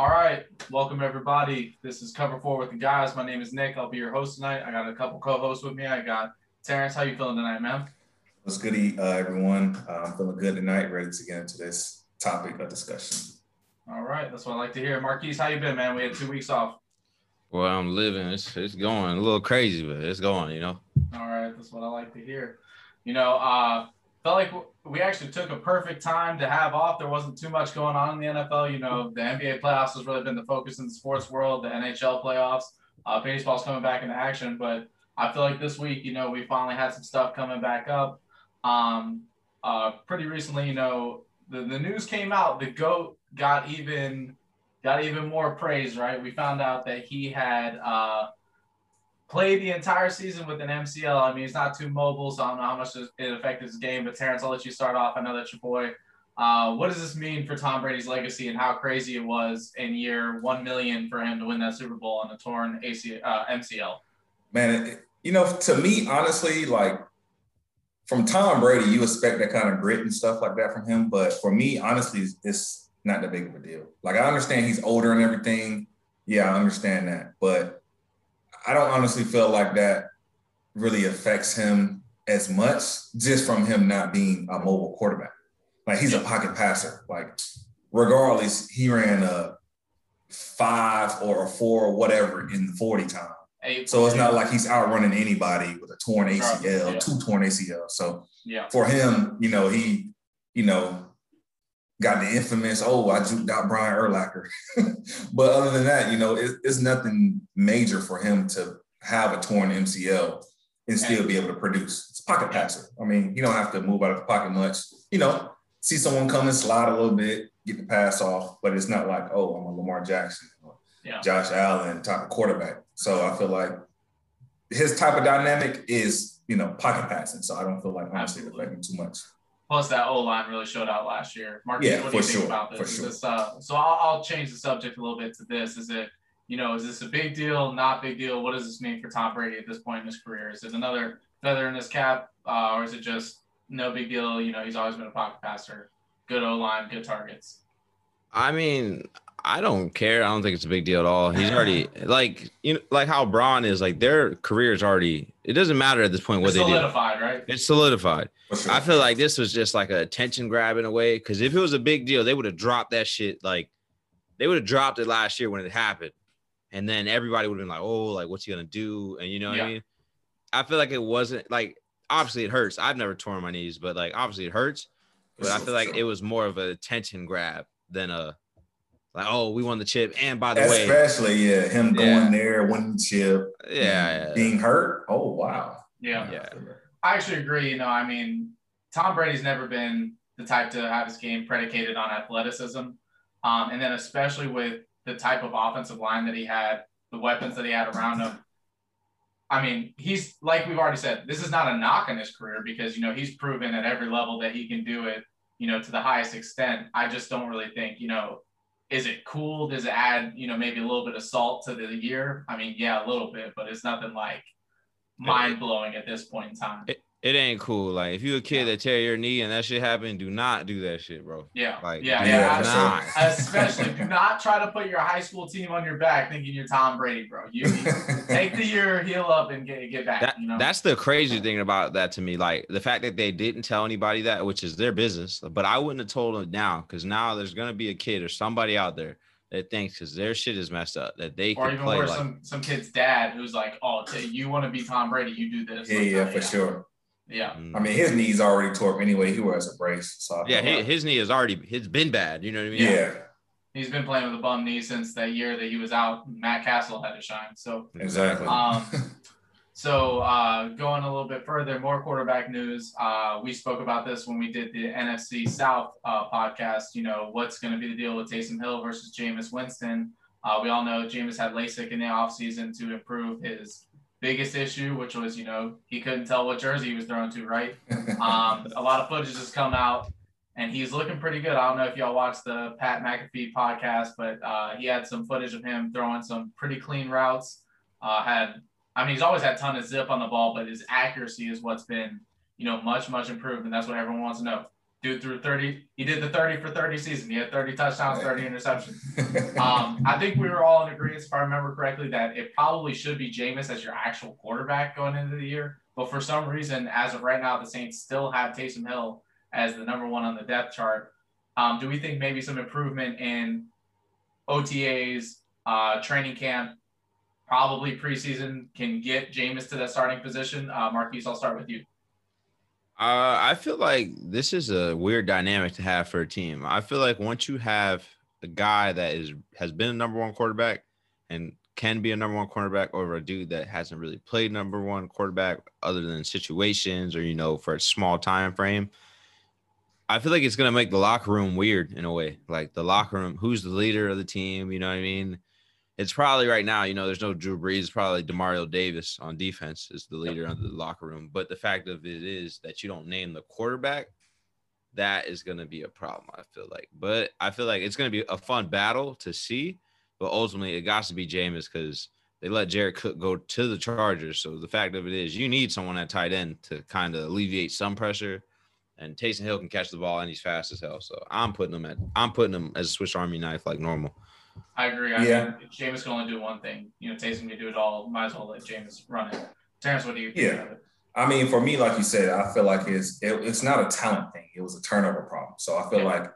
All right, welcome everybody. This is Cover Four with the guys. My name is Nick. I'll be your host tonight. I got a couple co-hosts with me. I got Terrence. How you feeling tonight, man? What's good, uh, everyone? Uh, I'm feeling good tonight. Ready to get into this topic of discussion. All right, that's what I like to hear. Marquise, how you been, man? We had two weeks off. Well, I'm living. It's it's going a little crazy, but it's going. You know. All right, that's what I like to hear. You know, uh, felt like we actually took a perfect time to have off. There wasn't too much going on in the NFL. You know, the NBA playoffs has really been the focus in the sports world. The NHL playoffs, uh, baseball's coming back into action. But I feel like this week, you know, we finally had some stuff coming back up. Um, uh, pretty recently, you know, the, the news came out. The goat got even got even more praise. Right, we found out that he had. Uh, played the entire season with an MCL. I mean, he's not too mobile, so I don't know how much it affected his game. But Terrence, I'll let you start off. I know that's your boy. Uh, what does this mean for Tom Brady's legacy and how crazy it was in year one million for him to win that Super Bowl on a torn AC, uh, MCL? Man, it, you know, to me, honestly, like from Tom Brady, you expect that kind of grit and stuff like that from him. But for me, honestly, it's not that big of a deal. Like I understand he's older and everything. Yeah, I understand that, but I don't honestly feel like that really affects him as much just from him not being a mobile quarterback. Like he's a pocket passer. Like regardless, he ran a five or a four or whatever in the 40 time. Eight, so it's not like he's outrunning anybody with a torn ACL, yeah. two torn ACL. So yeah. for him, you know, he, you know, got the infamous, oh, I juked out Brian Urlacher. but other than that, you know, it, it's nothing major for him to have a torn MCL and still be able to produce. It's a pocket passer. I mean, you don't have to move out of the pocket much. You know, see someone come and slide a little bit, get the pass off, but it's not like, oh, I'm a Lamar Jackson or yeah. Josh Allen type of quarterback. So I feel like his type of dynamic is, you know, pocket passing. So I don't feel like honestly affecting too much. Plus, that O line really showed out last year. Marcus, yeah, what do you think sure, about this? Sure. this uh, so I'll, I'll, change the subject a little bit to this. Is it, you know, is this a big deal? Not big deal? What does this mean for Tom Brady at this point in his career? Is it another feather in his cap, uh, or is it just no big deal? You know, he's always been a pocket passer, good O line, good targets. I mean, I don't care. I don't think it's a big deal at all. He's already like you know, like how Braun is like their career is already. It doesn't matter at this point what it's they solidified, do. right? It's solidified. Sure. I feel like this was just like a attention grab in a way. Because if it was a big deal, they would have dropped that shit. Like they would have dropped it last year when it happened, and then everybody would have been like, "Oh, like what's he gonna do?" And you know what yeah. I mean? I feel like it wasn't like obviously it hurts. I've never torn my knees, but like obviously it hurts. But I feel like it was more of a attention grab than a like, oh, we won the chip. And by the Especially, way, especially, yeah, him going yeah. there, winning the chip, yeah, yeah, being hurt. Oh, wow. Yeah. yeah. I actually agree. You know, I mean, Tom Brady's never been the type to have his game predicated on athleticism. Um, and then, especially with the type of offensive line that he had, the weapons that he had around him. I mean, he's like we've already said, this is not a knock on his career because, you know, he's proven at every level that he can do it, you know, to the highest extent. I just don't really think, you know, is it cool? Does it add, you know, maybe a little bit of salt to the year? I mean, yeah, a little bit, but it's nothing like mind blowing at this point in time. It, it ain't cool. Like if you a kid yeah. that tear your knee and that shit happen, do not do that shit, bro. Yeah. Like yeah, yeah, yeah Especially do not try to put your high school team on your back thinking you're Tom Brady, bro. You take the year, heal up, and get get back. That, you know? That's the crazy thing about that to me. Like the fact that they didn't tell anybody that, which is their business. But I wouldn't have told them now because now there's gonna be a kid or somebody out there that thinks because their shit is messed up that they or can even play worse, like some some kid's dad who's like, oh, you want to be Tom Brady, you do this. Yeah, like yeah, for yeah. sure. Yeah. Mm. I mean, his knee's already tore up anyway. He wears a brace. So yeah, his, his, knee is already, it's been bad. You know what I mean? Yeah. He's been playing with a bum knee since that year that he was out. Matt Cassel had to shine. So, exactly. Um, so, uh, going a little bit further, more quarterback news. Uh, we spoke about this when we did the NFC South uh, podcast. You know, what's going to be the deal with Taysom Hill versus Jameis Winston? Uh, we all know Jameis had LASIK in the offseason to improve his biggest issue, which was, you know, he couldn't tell what jersey he was throwing to, right? Um, a lot of footage has come out and he's looking pretty good. I don't know if y'all watched the Pat McAfee podcast, but uh, he had some footage of him throwing some pretty clean routes. Uh, had, I mean, he's always had ton of zip on the ball, but his accuracy is what's been, you know, much, much improved. And that's what everyone wants to know. Dude threw 30. He did the 30 for 30 season. He had 30 touchdowns, 30 interceptions. um, I think we were all in agreement, if I remember correctly, that it probably should be Jameis as your actual quarterback going into the year. But for some reason, as of right now, the Saints still have Taysom Hill as the number one on the depth chart. Um, do we think maybe some improvement in OTAs, uh, training camp, probably preseason can get Jameis to that starting position? Uh, Marquise, I'll start with you. Uh, I feel like this is a weird dynamic to have for a team. I feel like once you have a guy that is has been a number one quarterback and can be a number one quarterback over a dude that hasn't really played number one quarterback other than situations or you know for a small time frame I feel like it's gonna make the locker room weird in a way. Like the locker room, who's the leader of the team? You know what I mean? It's probably right now, you know, there's no Drew Brees. Probably Demario Davis on defense is the leader of the locker room. But the fact of it is that you don't name the quarterback, that is gonna be a problem. I feel like, but I feel like it's gonna be a fun battle to see. But ultimately, it got to be Jameis because they let Jared Cook go to the Chargers. So the fact of it is, you need someone at tight end to kind of alleviate some pressure and Taysom Hill can catch the ball and he's fast as hell. So I'm putting him at I'm putting him as a Swiss Army knife like normal. I agree. I yeah. mean, Jameis can only do one thing. You know, Taysom can do it all. Might as well let Jameis run it. Terrence, what do you yeah. I mean, for me, like you said, I feel like it's it, it's not a talent thing. It was a turnover problem. So I feel yeah. like,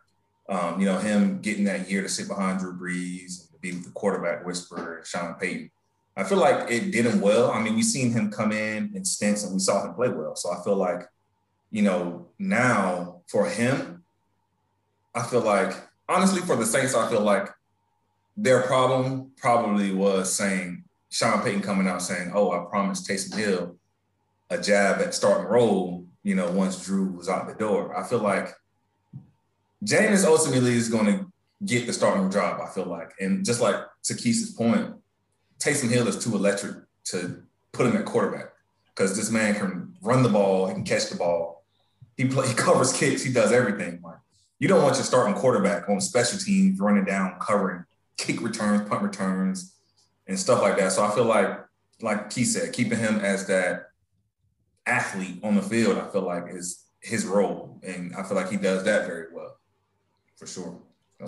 um, you know, him getting that year to sit behind Drew Brees and be with the quarterback whisperer, Sean Payton. I feel like it did him well. I mean, we've seen him come in in stints and we saw him play well. So I feel like you know, now for him, I feel like honestly for the Saints, I feel like their problem probably was saying Sean Payton coming out saying, "Oh, I promised Taysom Hill a jab at starting role." You know, once Drew was out the door, I feel like Jameis ultimately is going to get the starting job. I feel like, and just like to Keith's point, Taysom Hill is too electric to put him at quarterback because this man can run the ball, he can catch the ball, he play, he covers kicks. He does everything. Like you don't want your starting quarterback on special teams running down, covering kick returns, punt returns, and stuff like that. So I feel like, like he said, keeping him as that athlete on the field, I feel like is his role, and I feel like he does that very well, for sure.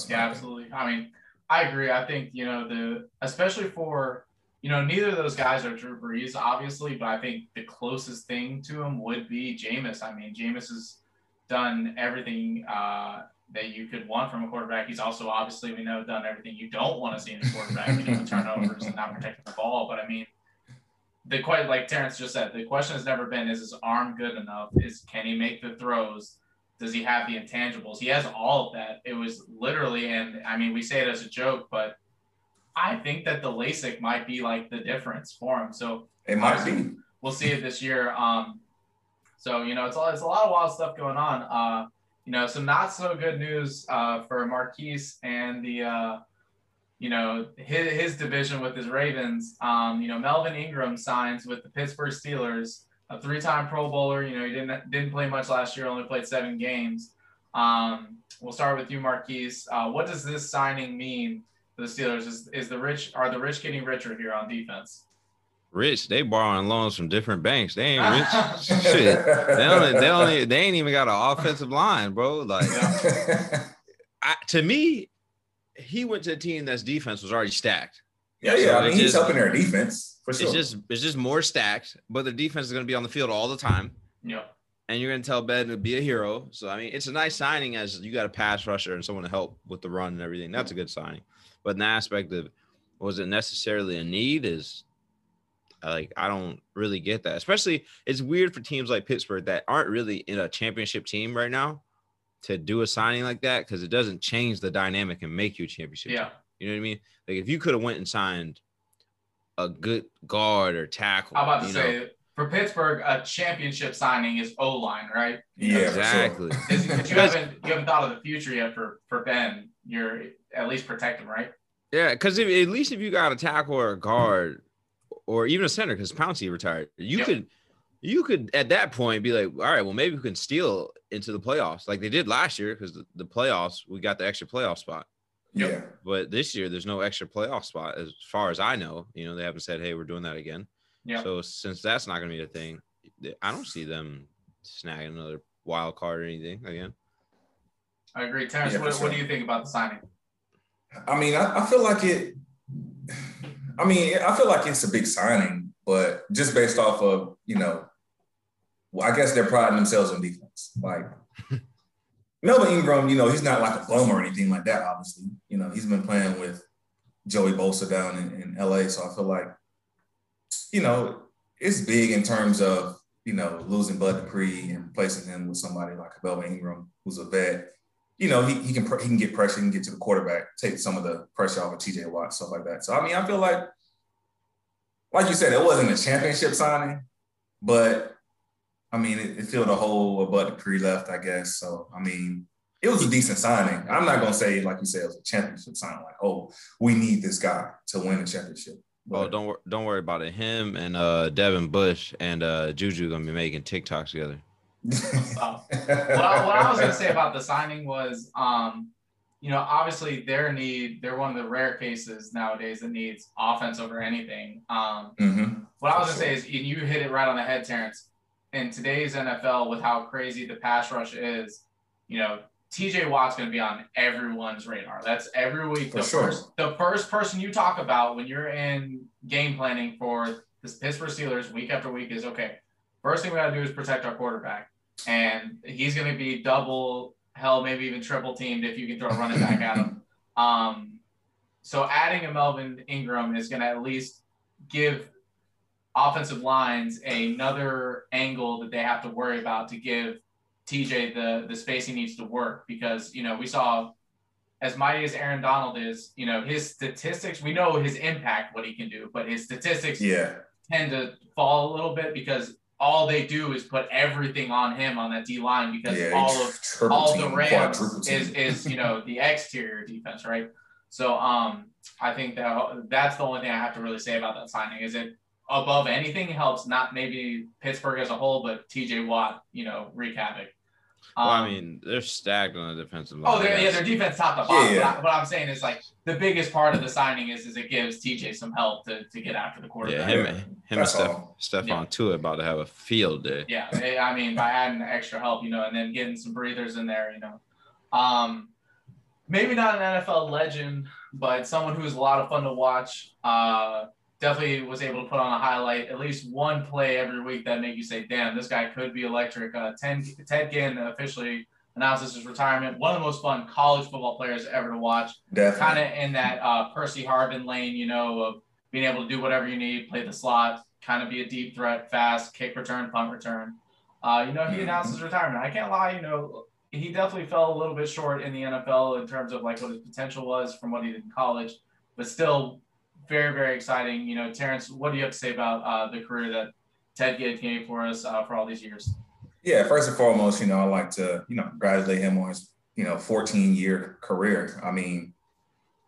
yeah, absolutely. I mean, I agree. I think you know the especially for you know, neither of those guys are Drew Brees, obviously, but I think the closest thing to him would be Jameis. I mean, Jameis has done everything uh, that you could want from a quarterback. He's also obviously, we know, done everything you don't want to see in a quarterback, you know, turnovers and not protecting the ball. But I mean, the quite like Terrence just said, the question has never been is his arm good enough? Is can he make the throws? Does he have the intangibles? He has all of that. It was literally, and I mean, we say it as a joke, but I think that the LASIK might be like the difference for him. So it might be. We'll see it this year. Um, so you know, it's a, it's a lot of wild stuff going on. Uh, you know, some not so good news uh, for Marquise and the uh, you know his, his division with his Ravens. Um, you know, Melvin Ingram signs with the Pittsburgh Steelers, a three-time Pro Bowler. You know, he didn't didn't play much last year, only played seven games. Um, we'll start with you, Marquise. Uh, what does this signing mean for the Steelers? Is is the rich are the rich getting richer here on defense? Rich, they borrowing loans from different banks. They ain't rich. Shit, they only, they only, they ain't even got an offensive line, bro. Like, I, to me, he went to a team that's defense was already stacked. Yeah, yeah. So I mean, he's just, helping their defense for sure. It's just, it's just more stacked, but the defense is going to be on the field all the time. Yeah. And you're going to tell Ben to be a hero. So I mean, it's a nice signing as you got a pass rusher and someone to help with the run and everything. That's a good signing. But in the aspect of was it necessarily a need is like I don't really get that. Especially it's weird for teams like Pittsburgh that aren't really in a championship team right now to do a signing like that because it doesn't change the dynamic and make you a championship. Yeah. Team. You know what I mean? Like if you could have went and signed a good guard or tackle. I'm about to say know, for Pittsburgh, a championship signing is O line, right? Yeah, exactly. Sure. you haven't you haven't thought of the future yet for for Ben. You're at least protect him, right? Yeah, because at least if you got a tackle or a guard or even a center, because Pouncey retired, you yep. could you could at that point be like, all right, well maybe we can steal into the playoffs like they did last year because the, the, playoffs we got the extra playoff spot. Yeah. But this year there's no extra playoff spot as far as I know. You know they haven't said, hey, we're doing that again. Yeah. So since that's not going to be a thing, I don't see them snagging another wild card or anything again. I agree. Terrence, yeah, what, sure. what, do you think about the signing? I mean, I, I feel like it. I mean, I feel like it's a big signing, but just based off of you know, well, I guess they're priding themselves on defense. Like Melvin Ingram, you know, he's not like a bum or anything like that. Obviously, you know, he's been playing with Joey Bosa down in, in LA, so I feel like, you know, it's big in terms of you know losing Bud Dupree and replacing him with somebody like Melvin Ingram, who's a vet you know, he, he can he can get pressure, he can get to the quarterback, take some of the pressure off of TJ Watt, stuff like that. So I mean, I feel like, like you said, it wasn't a championship signing, but I mean, it, it filled a hole where the Dupree left, I guess. So I mean, it was a decent signing. I'm not gonna say like you said it was a championship signing, like oh, we need this guy to win a championship. But, oh, don't don't worry about it. Him and uh, Devin Bush and uh, Juju gonna be making TikToks together what, I, what I was gonna say about the signing was, um, you know, obviously their need, they're one of the rare cases nowadays that needs offense over anything. Um, mm-hmm. What I was gonna say is, you hit it right on the head, Terrence. In today's NFL, with how crazy the pass rush is, you know, TJ Watt's going to be on everyone's radar. That's every week. For the sure. first, the first person you talk about when you're in game planning for the Pittsburgh Steelers week after week is okay. First thing we got to do is protect our quarterback and he's going to be double, hell, maybe even triple teamed if you can throw a running back at him. Um, so adding a Melvin Ingram is going to at least give offensive lines another angle that they have to worry about to give TJ the the space he needs to work because you know we saw as mighty as Aaron Donald is, you know his statistics. We know his impact, what he can do, but his statistics yeah. tend to fall a little bit because all they do is put everything on him on that D line because yeah, all of all the Rams is is you know the exterior defense, right? So um, I think that that's the only thing I have to really say about that signing. Is it above anything helps not maybe Pittsburgh as a whole, but T.J. Watt, you know, wreak havoc. Um, well, I um, mean, they're stacked on the defensive line. Oh, yeah, their defense top to bottom. Yeah, yeah. What, I, am saying is like the biggest part of the signing is is it gives TJ some help to, to get after the quarterback. Yeah, him, him and Steph, Stephon yeah. Tuitt about to have a field day. Yeah, I mean by adding extra help, you know, and then getting some breathers in there, you know. Um, maybe not an NFL legend, but someone who's a lot of fun to watch. Uh, definitely was able to put on a highlight, at least one play every week that make you say, damn, this guy could be electric. Uh, Ted, Ted Ginn officially announces his retirement. One of the most fun college football players ever to watch. Kind of in that uh, Percy Harvin lane, you know, of being able to do whatever you need, play the slot, kind of be a deep threat, fast, kick return, punt return. Uh, you know, he announced his retirement. I can't lie, you know, he definitely fell a little bit short in the NFL in terms of like what his potential was from what he did in college, but still very, very exciting. You know, Terrence, what do you have to say about uh, the career that Ted Ginn gave for us uh, for all these years? Yeah, first and foremost, you know, I like to, you know, congratulate him on his, you know, 14 year career. I mean,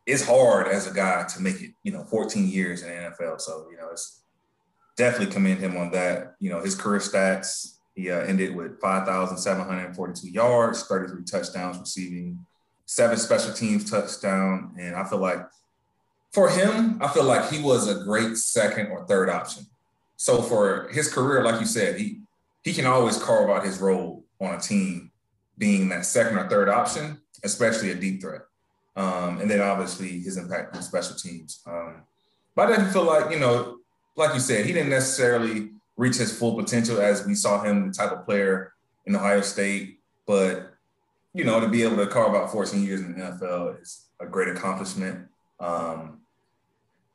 it's hard as a guy to make it, you know, 14 years in the NFL. So, you know, it's definitely commend him on that. You know, his career stats, he uh, ended with 5,742 yards, 33 touchdowns receiving, seven special teams touchdown. And I feel like for him, I feel like he was a great second or third option. So for his career, like you said, he he can always carve out his role on a team being that second or third option, especially a deep threat. Um, and then obviously his impact on special teams. Um, but I didn't feel like, you know, like you said, he didn't necessarily reach his full potential as we saw him the type of player in Ohio State. But, you know, to be able to carve out 14 years in the NFL is a great accomplishment. Um,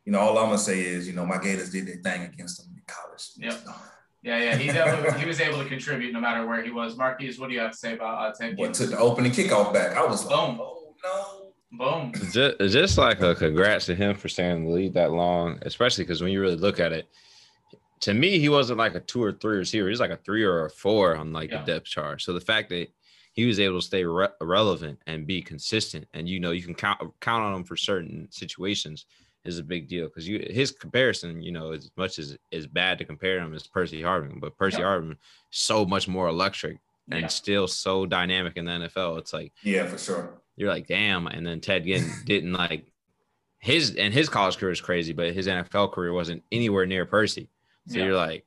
you know, all I'm gonna say is, you know, my Gators did their thing against them in college. Yep. Yeah, yeah, he definitely he was able to contribute no matter where he was. Marquise, what do you have to say about uh, Ted? What took the opening kickoff back? I was like, boom, oh no, boom. Just, just like a congrats to him for staying in the lead that long, especially because when you really look at it, to me, he wasn't like a two or three receiver. He's like a three or a four on like yeah. the depth chart. So the fact that he was able to stay re- relevant and be consistent, and you know you can count count on him for certain situations is a big deal because you his comparison, you know, as much as is bad to compare him as Percy Harvin, but Percy yeah. Harvin so much more electric and yeah. still so dynamic in the NFL. It's like yeah, for sure. You're like damn, and then Ted Ginn didn't like his and his college career is crazy, but his NFL career wasn't anywhere near Percy. So yeah. you're like,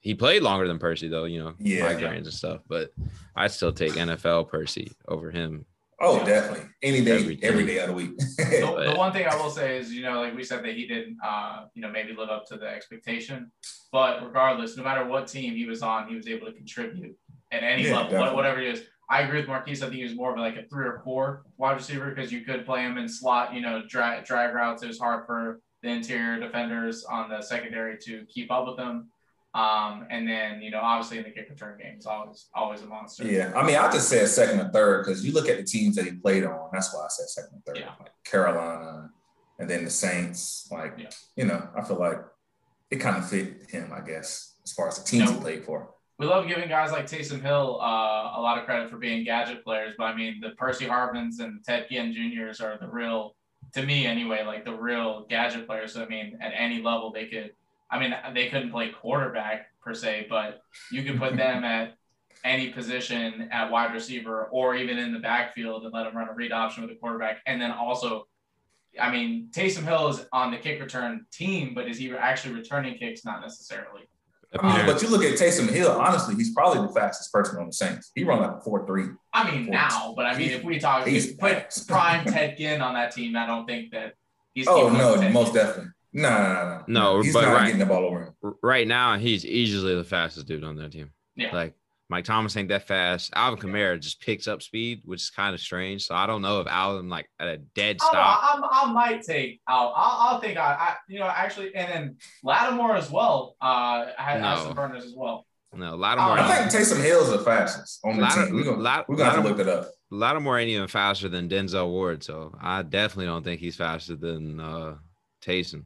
he played longer than Percy though, you know, yeah, migraines and stuff. But I still take NFL Percy over him. Oh, definitely. Any day, every day, every day of the week. the, the, one thing I will say is, you know, like we said that he didn't, uh, you know, maybe live up to the expectation. But regardless, no matter what team he was on, he was able to contribute at any yeah, level, definitely. whatever it is. I agree with Marquise. I think he was more of like a three or four wide receiver because you could play him in slot, you know, drag, drag routes. It was hard for the interior defenders on the secondary to keep up with them. Um, and then, you know, obviously in the kick return game, is always always a monster. Yeah. I mean, I just said second and third because you look at the teams that he played on. That's why I said second and third. Yeah. Like Carolina and then the Saints. Like, yeah. you know, I feel like it kind of fit him, I guess, as far as the teams you know, he played for we love giving guys like Taysom Hill uh, a lot of credit for being gadget players, but I mean the Percy Harvins and Ted Ginn Juniors are the real, to me anyway, like the real gadget players. So I mean, at any level they could. I mean, they couldn't play quarterback per se, but you can put them at any position at wide receiver or even in the backfield and let them run a read option with a quarterback, and then also. I mean, Taysom Hill is on the kick return team, but is he actually returning kicks? Not necessarily. I mean, um, but you look at Taysom Hill, honestly, he's probably the fastest person on the Saints. He run like a 4 3. I mean, now, but I mean, if we talk, he's put prime Ted Ginn on that team, I don't think that he's. Oh, no, most definitely. No, no, no, no. He's but not right, getting the ball over him. Right now, he's easily the fastest dude on that team. Yeah. Like, Mike Thomas ain't that fast. Alvin Kamara just picks up speed, which is kind of strange. So I don't know if Alvin like at a dead stop. I, I, I might take I'll, I'll, I'll think I, I, you know actually and then Lattimore as well. Uh, I had no. Austin Burners as well. No, Lattimore. I think Taysom Hill's the fastest on the Latt- team. We're gonna, Latt- we're gonna have to look it up. Lattimore ain't even faster than Denzel Ward, so I definitely don't think he's faster than uh, Taysom.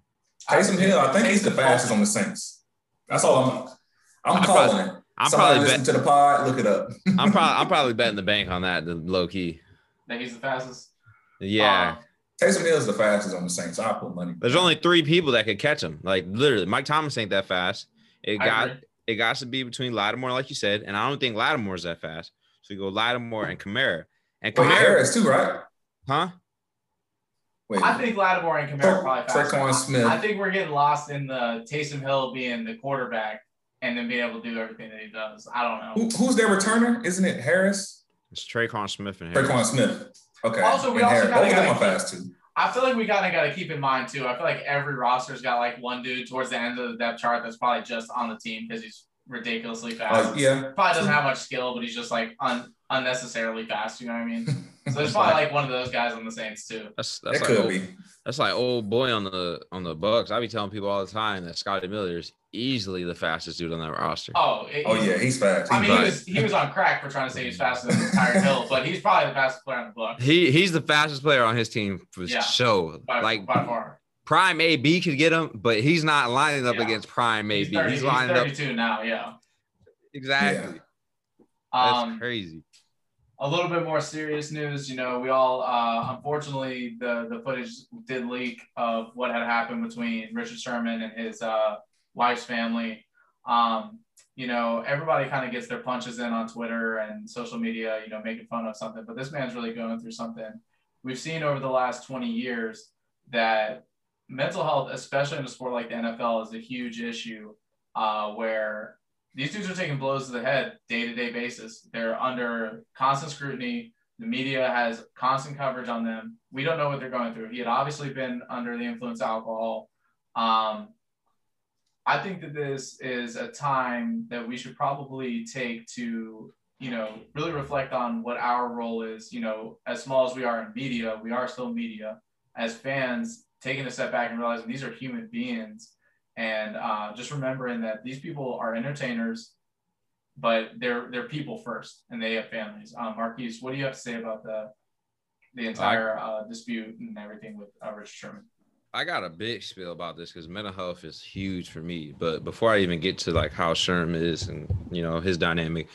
Taysom Hill, I think he's the fastest on the Saints. That's all I'm. I'm, I'm calling probably, it. I'm Somebody probably listen bet- to the pod. Look it up. I'm probably I'm probably betting the bank on that. The low key. That he's the fastest. Yeah. Um, Taysom Hill is the fastest on the Saints. I put money. There's only three people that could catch him. Like literally, Mike Thomas ain't that fast. It I got agree. it got to be between Lattimore, like you said, and I don't think Lattimore's that fast. So you go Lattimore and Kamara. And Kamara Harris too, right? Huh? Wait, I think Lattimore and Kamara are probably faster. Tre'Quan Smith. I think we're getting lost in the Taysom Hill being the quarterback and then being able to do everything that he does. I don't know. Who, who's their returner? Isn't it Harris? It's Tre'Quan Smith and Harris. Tre'Quan Smith. Okay. Also, we and also got to fast too. I feel like we kind of got to keep in mind too. I feel like every roster's got like one dude towards the end of the depth chart that's probably just on the team because he's ridiculously fast. Uh, yeah. Probably doesn't have much skill, but he's just like un- unnecessarily fast. You know what I mean? so there's probably like one of those guys on the Saints too. That's that's like old, that's like old boy on the on the Bucks. I be telling people all the time that Scotty Miller is easily the fastest dude on that roster. Oh, oh yeah, he's fast. He's I mean, he was he was on crack for trying to say he's faster than Tyreek Hill, but he's probably the fastest player on the Bucks. He he's the fastest player on his team for yeah, show. By, like by far. Prime AB could get him, but he's not lining up yeah. against Prime AB. He's, 30, he's lining he's 32 up. now, yeah. Exactly. Yeah. That's um, crazy a little bit more serious news. You know, we all uh, unfortunately the the footage did leak of what had happened between Richard Sherman and his uh, wife's family. Um, you know, everybody kind of gets their punches in on Twitter and social media. You know, making fun of something, but this man's really going through something. We've seen over the last 20 years that mental health, especially in a sport like the NFL, is a huge issue. Uh, where these dudes are taking blows to the head day to day basis. They're under constant scrutiny. The media has constant coverage on them. We don't know what they're going through. He had obviously been under the influence of alcohol. Um, I think that this is a time that we should probably take to, you know, really reflect on what our role is. You know, as small as we are in media, we are still media. As fans, taking a step back and realizing these are human beings and uh, just remembering that these people are entertainers, but they're they're people first, and they have families. Um, Marquise, what do you have to say about the the entire uh, dispute and everything with uh, Richard Sherman? I got a big spiel about this because mental health is huge for me. But before I even get to like how Sherman is and you know his dynamic,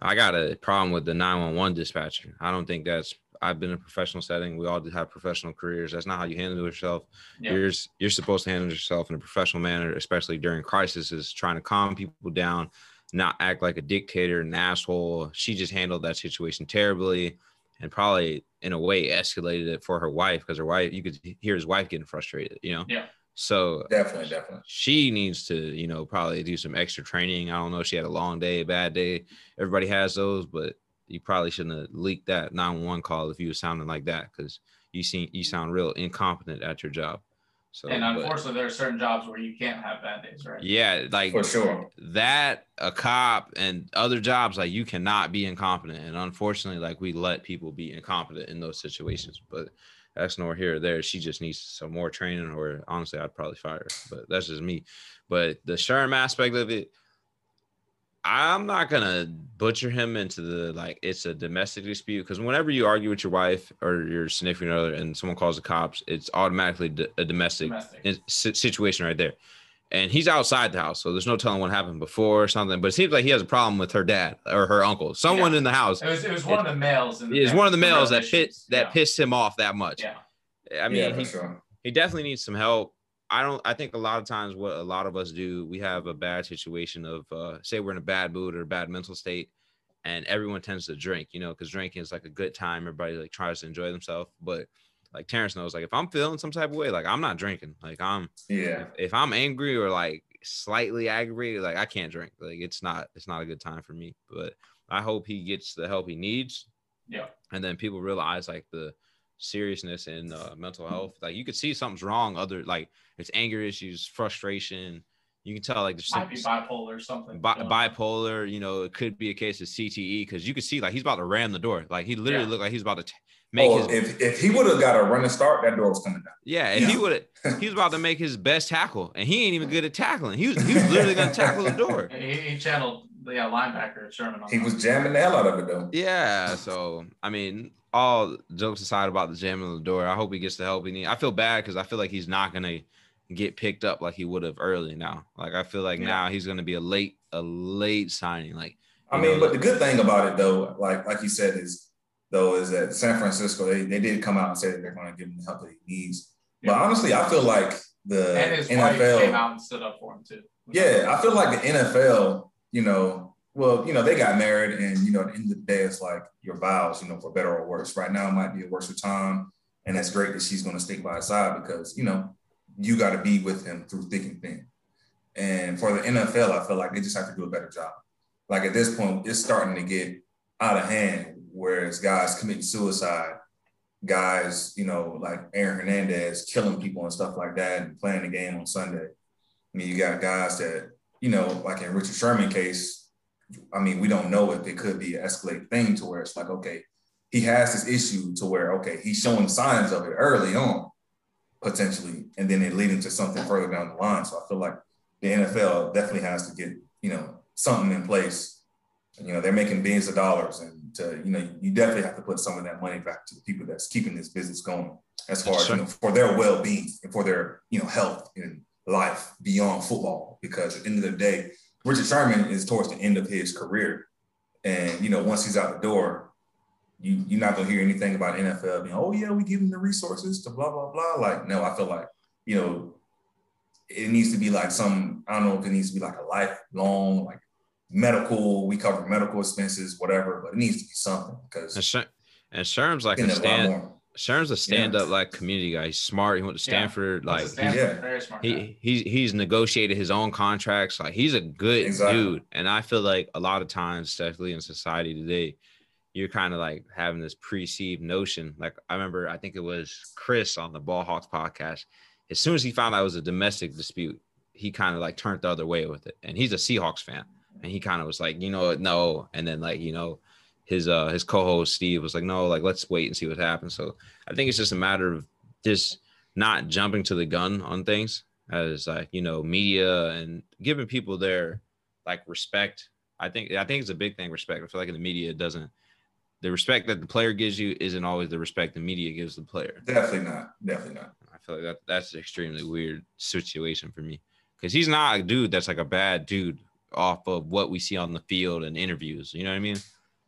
I got a problem with the 911 dispatcher. I don't think that's I've been in a professional setting. We all do have professional careers. That's not how you handle yourself. Yeah. You're you're supposed to handle yourself in a professional manner, especially during crises, is trying to calm people down, not act like a dictator, an asshole. She just handled that situation terribly and probably in a way escalated it for her wife because her wife you could hear his wife getting frustrated, you know? Yeah. So definitely, definitely, she needs to, you know, probably do some extra training. I don't know. She had a long day, a bad day. Everybody has those, but you probably shouldn't have leaked that 911 call if you were sounding like that because you seem you sound real incompetent at your job. So, and unfortunately, but, there are certain jobs where you can't have bad days, right? Yeah, like for sure. That a cop and other jobs, like you cannot be incompetent, and unfortunately, like we let people be incompetent in those situations. But that's nor here or there. She just needs some more training, or honestly, I'd probably fire her. But that's just me. But the Sherm aspect of it, I'm not gonna butcher him into the like it's a domestic dispute because whenever you argue with your wife or your significant other and someone calls the cops, it's automatically a domestic, domestic. situation right there. And he's outside the house, so there's no telling what happened before or something. But it seems like he has a problem with her dad or her uncle, someone yeah. in the house. It was, it was one it, of the males. it was one of the males that pit, that yeah. pissed him off that much. Yeah. I mean, yeah, he, sure. he definitely needs some help. I don't. I think a lot of times what a lot of us do, we have a bad situation of uh, say we're in a bad mood or a bad mental state, and everyone tends to drink, you know, because drinking is like a good time. Everybody like tries to enjoy themselves, but like Terrence knows, like if I'm feeling some type of way, like I'm not drinking. Like I'm yeah. If, if I'm angry or like slightly aggravated, like I can't drink. Like it's not it's not a good time for me. But I hope he gets the help he needs. Yeah. And then people realize like the seriousness in uh, mental health. Like you could see something's wrong. Other like it's anger issues, frustration. You can tell like there's might be bipolar or something. Bi- bipolar, you know, it could be a case of CTE because you can see like he's about to ram the door. Like he literally yeah. looked like he's about to t- make oh, his. If, if he would have got a running start, that door was coming down. Yeah, if yeah. he would have, he was about to make his best tackle, and he ain't even good at tackling. He was he was literally gonna tackle the door. He, he channeled yeah linebacker Sherman. he that. was jamming the hell out of it though. Yeah, so I mean, all jokes aside about the jamming of the door, I hope he gets the help he needs. I feel bad because I feel like he's not gonna get picked up like he would have early now. Like I feel like yeah. now he's gonna be a late, a late signing. Like I mean, know, but the good thing about it though, like like you said, is though is that San Francisco they, they did come out and say that they're gonna give him the help that he needs. Yeah. But honestly, I feel like the and his NFL came out and stood up for him too. Yeah, I feel like the NFL, you know, well, you know, they got married, and you know, at the end of the day, it's like your vows, you know, for better or worse. Right now, it might be a worse time, and that's great that she's going to stick by his side because you know, you got to be with him through thick and thin. And for the NFL, I feel like they just have to do a better job. Like at this point, it's starting to get out of hand. Whereas guys committing suicide, guys, you know, like Aaron Hernandez killing people and stuff like that, and playing the game on Sunday. I mean, you got guys that, you know, like in Richard Sherman case, I mean, we don't know if it could be an escalating thing to where it's like, okay, he has this issue to where, okay, he's showing signs of it early on, potentially, and then it leading to something further down the line. So I feel like the NFL definitely has to get, you know, something in place. And, you know, they're making billions of dollars and to, you know, you definitely have to put some of that money back to the people that's keeping this business going as far as, you know, for their well-being and for their, you know, health and life beyond football. Because at the end of the day, Richard Sherman is towards the end of his career. And, you know, once he's out the door, you, you're not going to hear anything about NFL being, oh, yeah, we give him the resources to blah, blah, blah. Like, no, I feel like, you know, it needs to be like some, I don't know if it needs to be like a lifelong, like medical, we cover medical expenses, whatever, but it needs to be something because. And, Sher- and Sherm's like a stand, Sherm's a stand-up yeah. like community guy. He's smart. He went to Stanford. Yeah. Like Stanford, yeah. very smart. He he's he's negotiated his own contracts. Like he's a good exactly. dude. And I feel like a lot of times, especially in society today, you're kind of like having this perceived notion. Like I remember, I think it was Chris on the Ball Hawks podcast. As soon as he found out it was a domestic dispute, he kind of like turned the other way with it. And he's a Seahawks fan. And he kind of was like, you know, no. And then like, you know, his uh his co-host Steve was like, no, like let's wait and see what happens. So I think it's just a matter of just not jumping to the gun on things as like you know media and giving people their like respect. I think I think it's a big thing. Respect. I feel like in the media it doesn't. The respect that the player gives you isn't always the respect the media gives the player. Definitely not. Definitely not. I feel like that that's an extremely weird situation for me because he's not a dude that's like a bad dude off of what we see on the field and interviews. You know what I mean?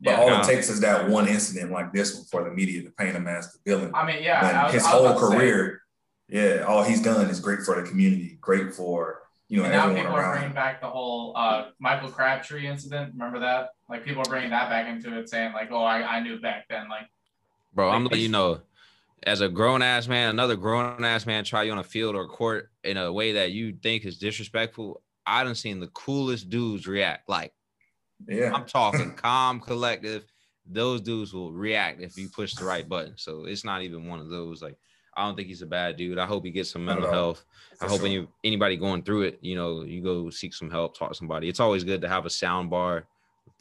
But yeah, all it takes is that one incident like this one for the media to paint him as the villain. I mean, yeah, was, his whole career, yeah, all he's done is great for the community, great for you know and now people around. are bringing back the whole uh, Michael Crabtree incident. Remember that? Like people are bringing that back into it, saying like, "Oh, I, I knew back then." Like, bro, like, I'm letting you know, as a grown ass man, another grown ass man try you on a field or court in a way that you think is disrespectful, I done seen the coolest dudes react. Like, yeah, I'm talking calm, collective. Those dudes will react if you push the right button. So it's not even one of those. Like, I don't think he's a bad dude. I hope he gets some mental health. For I hope sure. any, anybody going through it, you know, you go seek some help, talk to somebody. It's always good to have a sound bar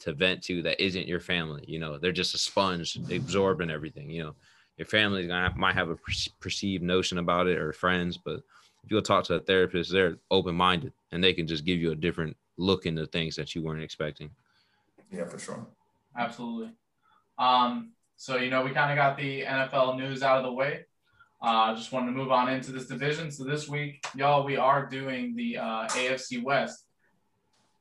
to vent to that isn't your family. You know, they're just a sponge absorbing everything. You know, your family might have a perceived notion about it or friends, but if you go talk to a therapist, they're open minded and they can just give you a different look into things that you weren't expecting. Yeah, for sure. Absolutely. Um, so you know, we kind of got the NFL news out of the way. I uh, just wanted to move on into this division. So this week, y'all, we are doing the uh, AFC West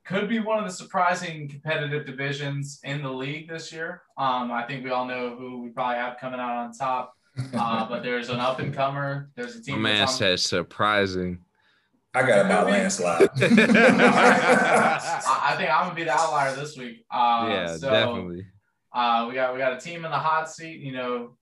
could be one of the surprising competitive divisions in the league this year. Um, I think we all know who we probably have coming out on top. Uh, but there's an up and comer. There's a team. My man says surprising. I got about landslide. I think I'm gonna be the outlier this week. Uh, yeah, so, definitely. Uh, we got we got a team in the hot seat. You know,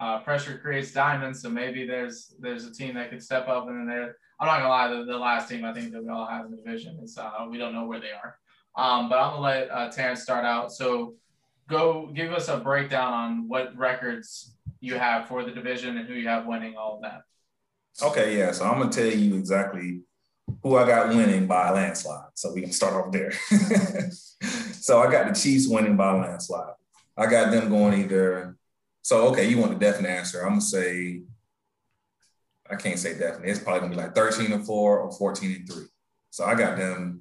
uh, pressure creates diamonds. So maybe there's there's a team that could step up and then there I'm not gonna lie, the, the last team I think that we all have in the division is uh, we don't know where they are. Um, but I'm gonna let uh, Terrence start out. So go give us a breakdown on what records you have for the division and who you have winning all of that. Okay, yeah. So I'm gonna tell you exactly who I got winning by a landslide. So we can start off there. so I got the Chiefs winning by a landslide. I got them going either. So okay, you want the definite answer? I'm gonna say I can't say definitely. It's probably gonna be like 13 and four or 14 and three. So I got them.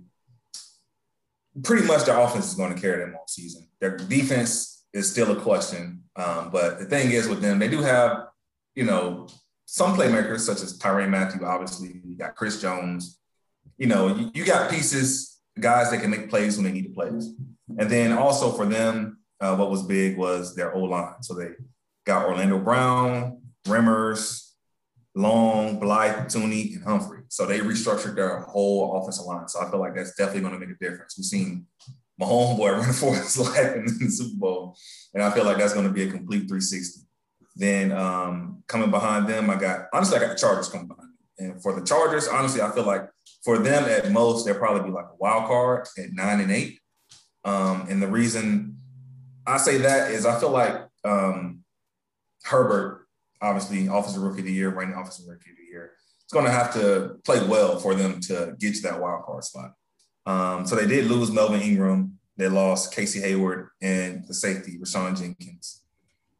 Pretty much their offense is going to carry them all season. Their defense is still a question. Um, but the thing is with them, they do have, you know, some playmakers such as Tyrann Mathieu, obviously. You got Chris Jones. You know, you, you got pieces, guys that can make plays when they need to plays. And then also for them, uh, what was big was their O line. So they got Orlando Brown, Remmers, Long, Blythe, Thuney, and Humphrey. So they restructured their whole offensive line. So I feel like that's definitely going to make a difference. We've seen my homeboy run for his life in the Super Bowl, and I feel like that's going to be a complete 360. Then um, coming behind them, I got honestly I got the Chargers coming behind. And for the Chargers, honestly, I feel like for them at most they'll probably be like a wild card at nine and eight. Um, and the reason I say that is I feel like um, Herbert obviously offensive rookie of the year, reigning offensive rookie of the year. It's going to have to play well for them to get to that wild card spot. Um, so they did lose Melvin Ingram. They lost Casey Hayward and the safety, Rayshawn Jenkins.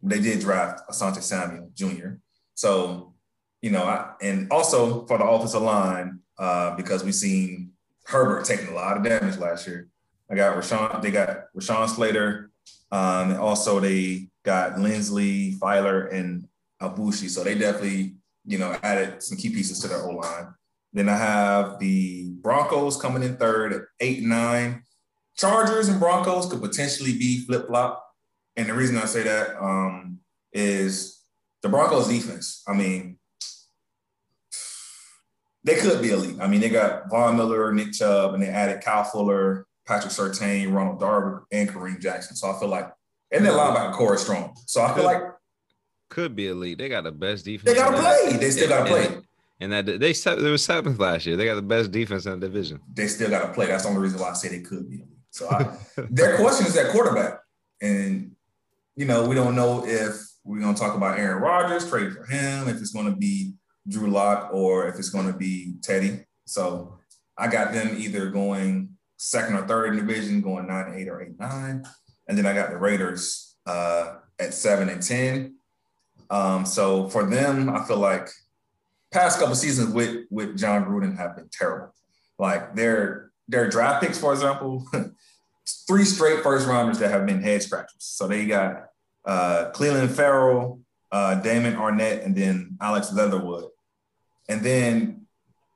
They did draft Asante Samuel Jr. So, you know, I, and also for the offensive line, uh, because we've seen Herbert taking a lot of damage last year. I got Rashawn, they got Rashawn Slater. Um, and also they got Linsley, Feiler, and Aboushi. So they definitely, you know, added some key pieces to their O line. Then I have the Broncos coming in third at eight nine. Chargers and Broncos could potentially be flip flop. And the reason I say that um, is the Broncos defense. I mean, they could be elite. I mean, they got Von Miller, Nick Chubb, and they added Kyle Fuller, Patrick Surtain, Ronald Darby, and Kareem Jackson. So I feel like, and their linebacker corps is strong. So I feel like could be elite. They got the best defense. They gotta play. They still gotta play. And that they they were seventh last year. They got the best defense in the division. They still gotta play. That's the only reason why I say they could be. So I, their question is at quarterback, and you know we don't know if we're gonna talk about Aaron Rodgers, trade for him, if it's gonna be Drew Lock or if it's gonna be Teddy. So I got them either going second or third in division, going nine, eight, or eight, nine, and then I got the Raiders uh, at seven and ten. Um, so for them, I feel like past couple seasons with with Jon Gruden have been terrible. Like their their draft picks, for example, three straight first rounders that have been head scratchers. So they got uh, Clelin Ferrell, uh, Damon Arnette, and then Alex Leatherwood. And then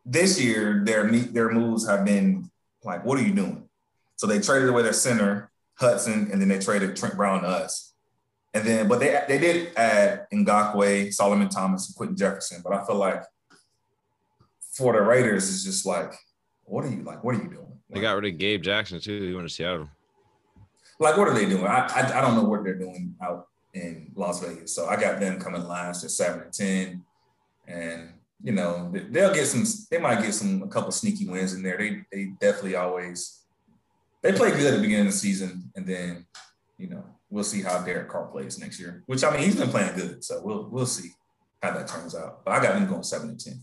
this year, their their moves have been like, what are you doing? So they traded away their center Hudson, and then they traded Trent Brown to us. And then, but they they did add Ngakoue, Solomon Thomas, and Quinton Jefferson. But I feel like for the Raiders, it's just like, what are you like? What are you doing? Like, they got rid of Gabe Jackson too. He went to Seattle. Like, what are they doing? I, I, I don't know what they're doing out in Las Vegas. So I got them coming last at seven and ten, and you know they'll get some. They might get some a couple sneaky wins in there. They they definitely always they play good at the beginning of the season, and then you know we'll see how Derek Carr plays next year. Which I mean he's been playing good, so we'll we'll see how that turns out. But I got them going seven and ten.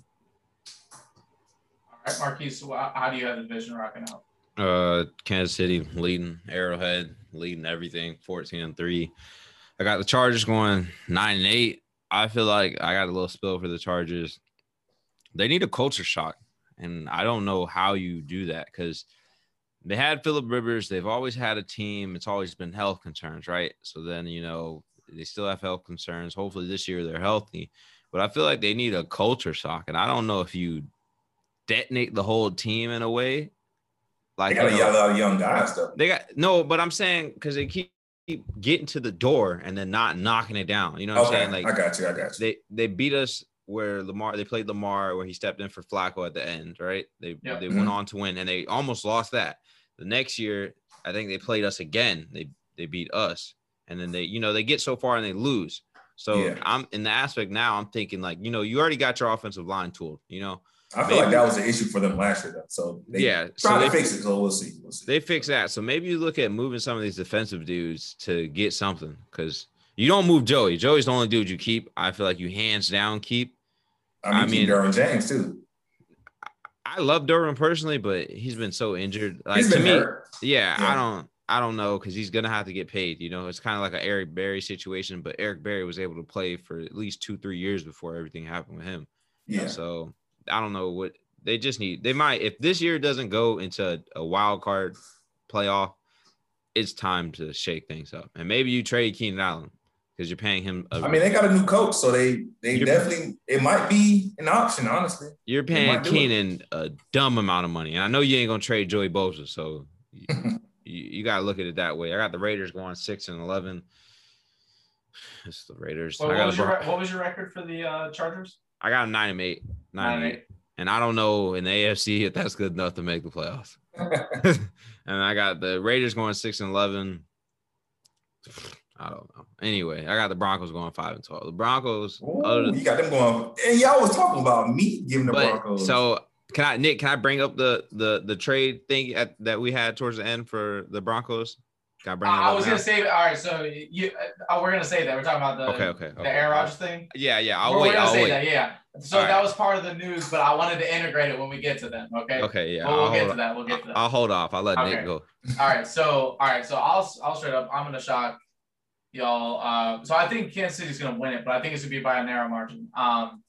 All right, Marquise, so how do you have the division rocking out? Uh, Kansas City leading, Arrowhead leading everything, fourteen and three. I got the Chargers going nine and eight. I feel like I got a little spill for the Chargers. They need a culture shock, and I don't know how you do that because they had Philip Rivers. They've always had a team. It's always been health concerns, right? So then you know they still have health concerns. Hopefully this year they're healthy, but I feel like they need a culture shock, and I don't know if you detonate the whole team in a way. Like they got you know, a lot of young guys though. They got no, but I'm saying because they keep getting to the door and then not knocking it down. You know what okay. I'm saying? Like I got you. I got you. They they beat us where Lamar they played Lamar where he stepped in for Flacco at the end, right? They yep. they went on to win and they almost lost that. The next year, I think they played us again. They they beat us. And then they, you know, they get so far and they lose. So yeah. I'm in the aspect now, I'm thinking like, you know, you already got your offensive line tooled, you know. I feel maybe, like that was an issue for them last year, though. So they yeah, try so to fix it. So we'll see. We'll see. They fix that. So maybe you look at moving some of these defensive dudes to get something because you don't move Joey. Joey's the only dude you keep. I feel like you hands down keep. I mean, I mean Derwin James too. I love Derwin personally, but he's been so injured. Like to me, yeah, yeah, I don't. I don't know because he's gonna have to get paid. You know, it's kind of like an Eric Berry situation, but Eric Berry was able to play for at least two, three years before everything happened with him. Yeah. So I don't know what they just need. They might if this year doesn't go into a wild card playoff, it's time to shake things up. And maybe you trade Keenan Allen because you're paying him. A, I mean, they got a new coach, so they they definitely it might be an option. Honestly, you're paying Keenan a dumb amount of money, and I know you ain't gonna trade Joey Bosa, so you, you got to look at it that way. I got the Raiders going six and eleven. It's the Raiders. Well, what, was your, what, was your, record for the uh, Chargers? I got a nine and eight. Nine, nine and eight. eight. And I don't know in the AFC if that's good enough to make the playoffs. and I got the Raiders going six and eleven. I don't know. Anyway, I got the Broncos going five and twelve. The Broncos. Ooh, than, you got them going. And y'all was talking about me giving the but, Broncos. So can I, Nick? Can I bring up the the the trade thing at, that we had towards the end for the Broncos? Can I bring? Uh, I was now? gonna say. All right, so you, uh, we're gonna say that we're talking about the okay, okay, the okay. Aaron Rodgers thing. Yeah, yeah. I'll we're, wait. We're gonna I'll say wait. that. Yeah. So that was part of the news, but I wanted to integrate it when we get to them. Okay. Okay. Yeah. We'll, we'll get to that. We'll get to that. I'll hold off. I'll let okay. Nick go. all right. So all right. So I'll I'll straight up. I'm gonna shock y'all. Uh, so I think Kansas City's gonna win it, but I think it's gonna be by a narrow margin. Um,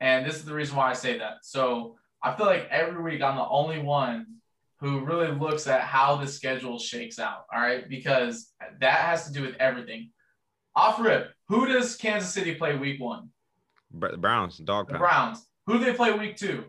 and this is the reason why I say that. So I feel like every week I'm the only one who really looks at how the schedule shakes out. All right, because that has to do with everything. Off rip, who does Kansas City play week one? The Browns, dog. The Browns. Who do they play week two?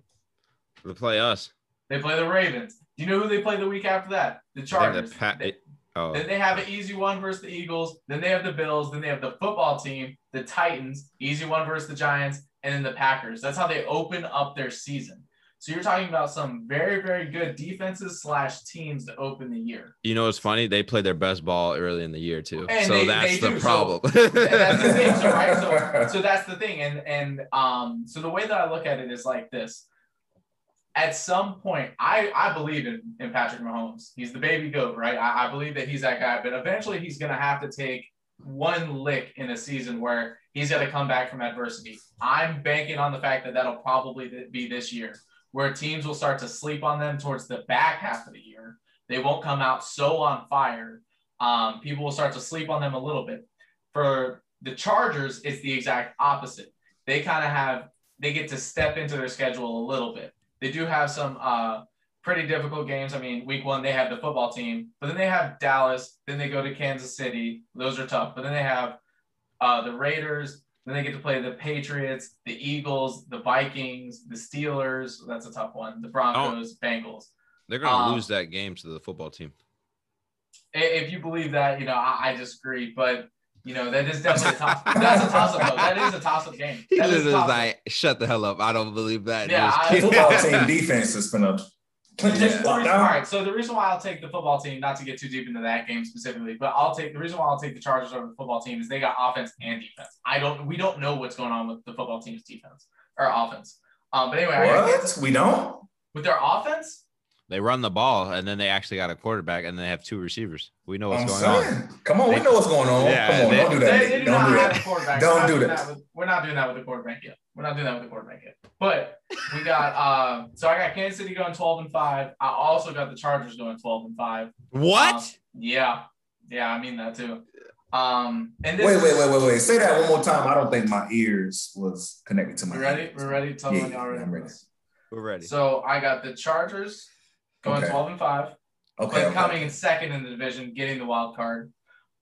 They play us. They play the Ravens. Do you know who they play the week after that? The Chargers. The pa- they, oh. Then they have an easy one versus the Eagles. Then they have the Bills. Then they have the football team, the Titans, easy one versus the Giants, and then the Packers. That's how they open up their season. So you're talking about some very, very good defenses slash teams to open the year. You know, it's funny. They play their best ball early in the year too. And so they, that's they the problem. So, that's the thing. So, right? so, so that's the thing. And and um, so the way that I look at it is like this. At some point, I, I believe in, in Patrick Mahomes. He's the baby goat, right? I, I believe that he's that guy, but eventually he's gonna have to take one lick in a season where he's to come back from adversity. I'm banking on the fact that that'll probably be this year where teams will start to sleep on them towards the back half of the year. They won't come out so on fire. Um, people will start to sleep on them a little bit. For the Chargers, it's the exact opposite. They kind of have, they get to step into their schedule a little bit. They do have some uh, pretty difficult games. I mean, week one, they have the football team, but then they have Dallas, then they go to Kansas City. Those are tough. But then they have uh, the Raiders, then they get to play the Patriots, the Eagles, the Vikings, the Steelers. That's a tough one. The Broncos, oh, Bengals. They're going to um, lose that game to the football team. If you believe that, you know, I, I disagree, but you know that is definitely a toss. that's a toss up. Though. That is a toss up game. He literally was like, "Shut the hell up! I don't believe that." Yeah, I, football team defense is gonna Yeah. All right. So the reason why I'll take the football team, not to get too deep into that game specifically, but I'll take the reason why I'll take the Chargers over the football team is they got offense and defense. I don't. We don't know what's going on with the football team's defense or offense. Um, but anyway, what? we don't with their offense. They run the ball and then they actually got a quarterback and they have two receivers. We know what's I'm going saying. on. Come on, they, we know what's going on. Yeah, Come on, they, don't do that. They, they do don't do that. Don't do that. With, we're not doing that with the quarterback yet. We're not doing that with the quarterback yet. But we got uh so I got Kansas City going 12 and 5. I also got the Chargers going 12 and 5. What? Um, yeah. Yeah, I mean that too. Um and wait, wait, wait, wait, wait. Say that one more time. I don't think my ears was connected to my. We ready? We're ready. Tell yeah, me y'all ready. I'm ready. We're ready. So I got the Chargers going okay. 12 and 5. Okay. But coming in second in the division, getting the wild card.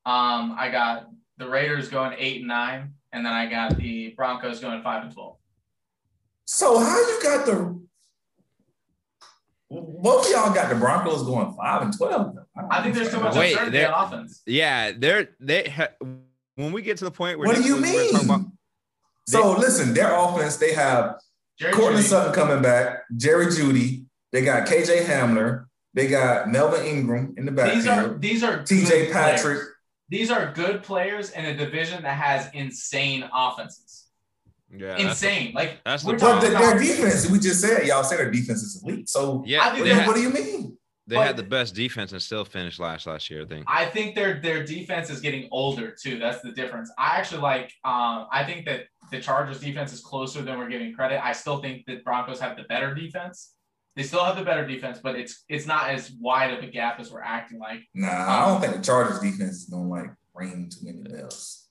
Um, I got the Raiders going eight and nine, and then I got the Broncos going five and twelve. So how you got the both of y'all got the Broncos going five and twelve? I, I think there's too much Wait, uncertainty on offense. Yeah, they're they ha- when we get to the point where what do you mean? About, so listen, their offense they have Jerry Courtland Sutton coming back, Jerry Jeudy, they got KJ Hamler. They got Melvin Ingram in the back. These are these are TJ Patrick. Players. These are good players in a division that has insane offenses. Yeah, insane. That's like that's the but their defense. We just said y'all said their defense is elite. So yeah, what, had, what do you mean? They but, had the best defense and still finished last last year. I think. I think their their defense is getting older too. That's the difference. I actually like. Um, I think that the Chargers defense is closer than we're giving credit. I still think that Broncos have the better defense. They still have the better defense, but it's it's not as wide of a gap as we're acting like. Nah, I don't think the Chargers defense is gonna like ring too many bells.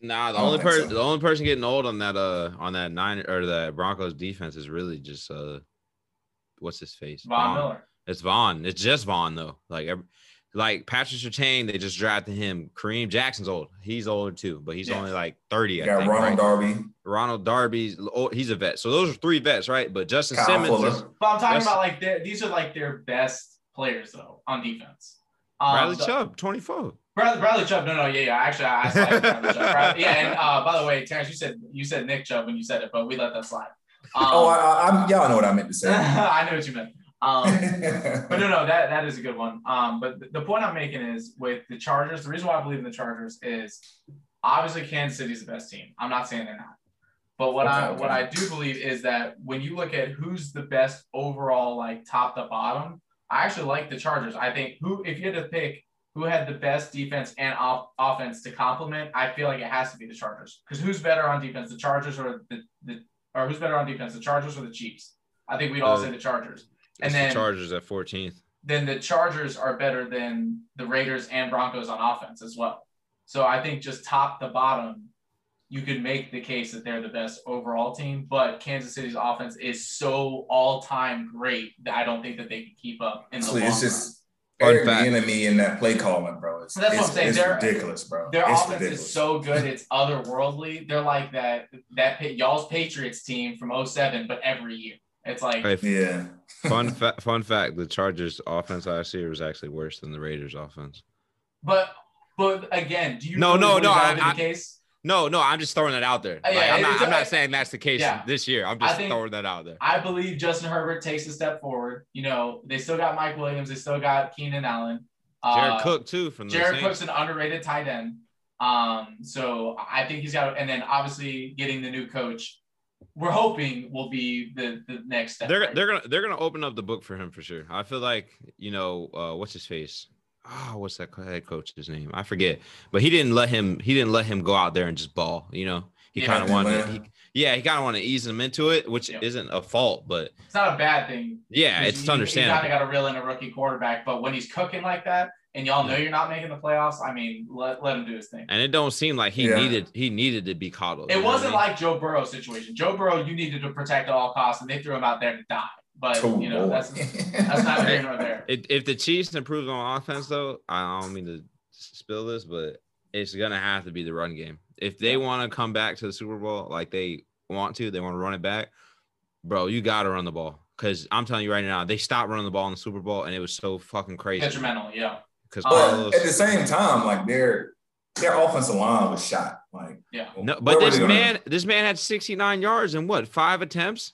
Nah, the only person so. the only person getting old on that uh on that nine or the Broncos defense is really just uh what's his face? Von, Von. Miller. It's Von. It's just Von though. Like every, like Patrick Surtain, they just drafted him. Kareem Jackson's old. He's older too, but he's only like 30. You got think, Ronald right? Darby. Ronald Darby's oh, he's a vet. So those are three vets, right? But Justin Kyle Simmons. Is, but I'm talking about like these are like their best players though on defense. Um, Bradley so, Chubb, 24. Bradley, Bradley Chubb. No, no, yeah, yeah. Actually, I, I Bradley Chubb. yeah, and uh, by the way, Terrence, you said you said Nick Chubb when you said it, but we let that slide. Um, oh, I, I, y'all know what I meant to say. I know what you meant. Um, but no, no, that that is a good one. Um, but the, the point I'm making is with the Chargers. The reason why I believe in the Chargers is obviously Kansas City is the best team. I'm not saying they're not. But what okay, I okay. what I do believe is that when you look at who's the best overall, like top to bottom, I actually like the Chargers. I think who if you had to pick who had the best defense and off- offense to complement, I feel like it has to be the Chargers. Because who's better on defense, the Chargers or the, the or who's better on defense, the Chargers or the Chiefs? I think we'd all uh, say the Chargers and then the Chargers at 14th. Then the Chargers are better than the Raiders and Broncos on offense as well. So I think just top to bottom, you could make the case that they're the best overall team. But Kansas City's offense is so all time great that I don't think that they can keep up in the Actually, long it's just run. Eric Bieniemy in that play calling, bro. It's, that's it's, what I'm saying. It's they're, ridiculous, bro. Their it's offense ridiculous. is so good, it's otherworldly. They're like that that y'all's Patriots team from 07, but every year. It's like yeah. fun fa- fun fact: the Chargers' offense last year was actually worse than the Raiders' offense. But but again, do you no no no I, I, case? No, no, I'm just throwing that out there. Uh, yeah, I'm, not, I'm not saying that's the case yeah. this year. I'm just throwing that out there. I believe Justin Herbert takes a step forward. You know, they still got Mike Williams. They still got Keenan Allen. Jared uh, Cook too from the Jared Cook's an underrated tight end. Um, so I think he's got, and then obviously getting the new coach we're hoping will be the the next step. They're right? they're gonna they're gonna open up the book for him for sure. I feel like you know uh, what's his face. Oh, what's that head coach's name? I forget. But he didn't let him. He didn't let him go out there and just ball. You know, he yeah, kind of wanted. He, yeah, he kind of want to ease him into it, which yeah. isn't a fault, but it's not a bad thing. Yeah, it's you, understandable. You kind of got to reel in a rookie quarterback, but when he's cooking like that, and y'all know you're not making the playoffs, I mean, let, let him do his thing. And it don't seem like he yeah. needed he needed to be coddled. It wasn't I mean? like Joe Burrow situation. Joe Burrow, you needed to protect at all costs, and they threw him out there to die. But oh, you know boy. that's that's not here nor there. If, if the Chiefs improve on offense, though, I don't mean to spill this, but it's gonna have to be the run game. If they want to come back to the Super Bowl like they want to, they want to run it back, bro. You got to run the ball because I'm telling you right now, they stopped running the ball in the Super Bowl, and it was so fucking crazy. Detrimental, yeah. Because um, at the same time, like their their offensive line was shot. Like yeah, no, but this man, this man had 69 yards and what five attempts.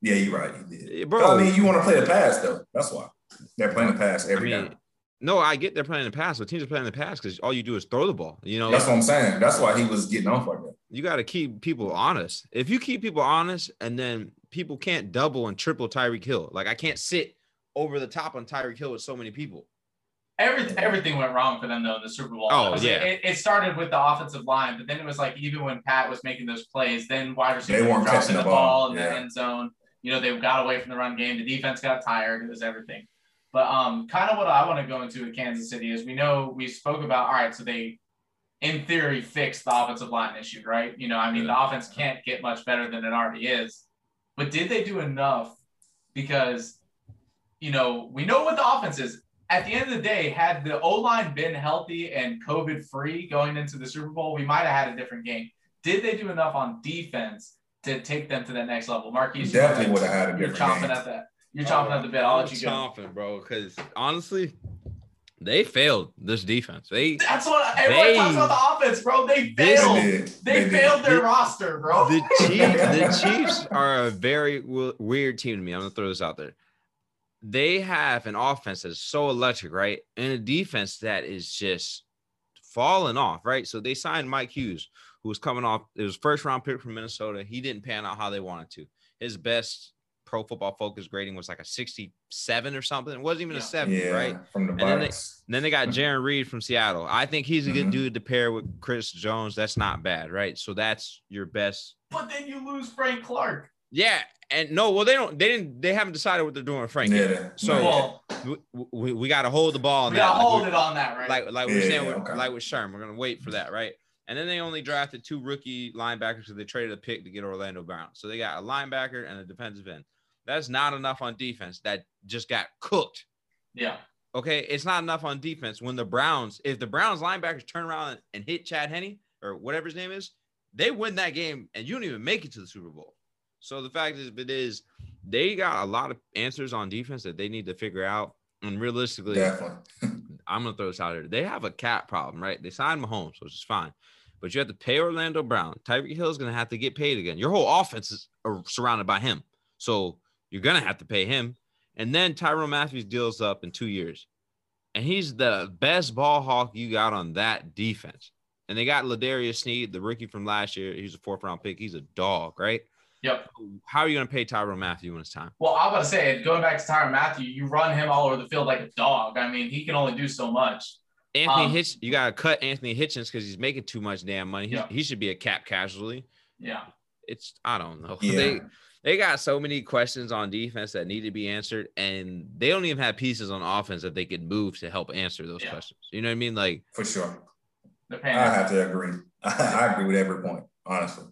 Yeah, you're right. He did. Bro, I mean, you want to play the pass though. That's why they're playing the pass every I mean, time. No, I get they're playing the pass, but teams are playing the pass because all you do is throw the ball. You know, that's what I'm saying. That's why he was getting off like that. You got to keep people honest. If you keep people honest, and then people can't double and triple Tyreek Hill. Like I can't sit over the top on Tyreek Hill with so many people. Everything, everything went wrong for them though in the Super Bowl. Oh yeah, it, it, started with the offensive line, but then it was like even when Pat was making those plays, then wide receivers were dropping the, the ball, ball in yeah. the end zone. You know, they got away from the run game. The defense got tired. It was everything. But um, kind of what I want to go into with Kansas City is we know we spoke about. All right, so they, in theory, fixed the offensive line issue, right? You know, I mean, the offense can't get much better than it already is. But did they do enough? Because, you know, we know what the offense is at the end of the day, had the O line been healthy and COVID free going into the Super Bowl, we might have had a different game. Did they do enough on defense to take them to that next level? Marquise, definitely would have had a different You're chomping game. at that. You're chomping oh, at the bit. I'll let you go. Chomping, bro. Because honestly, they failed this defense. They that's what everyone they, talks about the offense, bro. They failed. They, they, failed their the, roster, bro. The Chiefs, the Chiefs are a very w- weird team to me. I'm gonna throw this out there they have an offense that's so electric, right? And a defense that is just falling off, right? So they signed Mike Hughes, who was coming off, it was first round pick from Minnesota. He didn't pan out how they wanted to. His best pro football focus grading was like a 67 or something. It wasn't even yeah. a seven, yeah, right? From the and then they, then they, got Jarran Reed from Seattle. I think he's a good mm-hmm. dude to pair with Chris Jones. That's not bad, right? So that's your best. But then you lose Frank Clark. Yeah, and no, well, they don't. They didn't. They haven't decided what they're doing with Frank. Yeah. So well, we, we, we got to hold the ball on we that. Gotta like hold it on that, right? Like like yeah, we're saying, okay. like with Sherm, we're gonna wait for that, right? And then they only drafted two rookie linebackers because they traded a pick to get Orlando Brown. So they got a linebacker and a defensive end. That's not enough on defense. That just got cooked. Yeah. Okay, it's not enough on defense when the Browns, if the Browns linebackers turn around and hit Chad Henne or whatever his name is, they win that game and you don't even make it to the Super Bowl. So the fact is, it is they got a lot of answers on defense that they need to figure out. And realistically, I'm gonna throw this out there. They have a cap problem, right? They signed Mahomes, which is fine, but you have to pay Orlando Brown. Tyreek Hill is gonna have to get paid again. Your whole offense is uh, surrounded by him, so you're gonna have to pay him. And then Tyrann Mathieu's deals up in two years, and he's the best ball hawk you got on that defense. And they got L'Jarius Sneed, the rookie from last year. He's a fourth round pick. He's a dog, right? Yep. How are you going to pay Tyrann Mathieu when it's time? Well, I was going to say, going back to Tyrann Mathieu, you run him all over the field like a dog. I mean, he can only do so much. Anthony um, Hitch, you got to cut Anthony Hitchens because he's making too much damn money. He, yeah. he should be a cap casualty. Yeah. It's, I don't know. Yeah. They, they got so many questions on defense that need to be answered, and they don't even have pieces on offense that they could move to help answer those yeah. questions. You know what I mean? Like, for sure. I have to agree. I agree with every point, honestly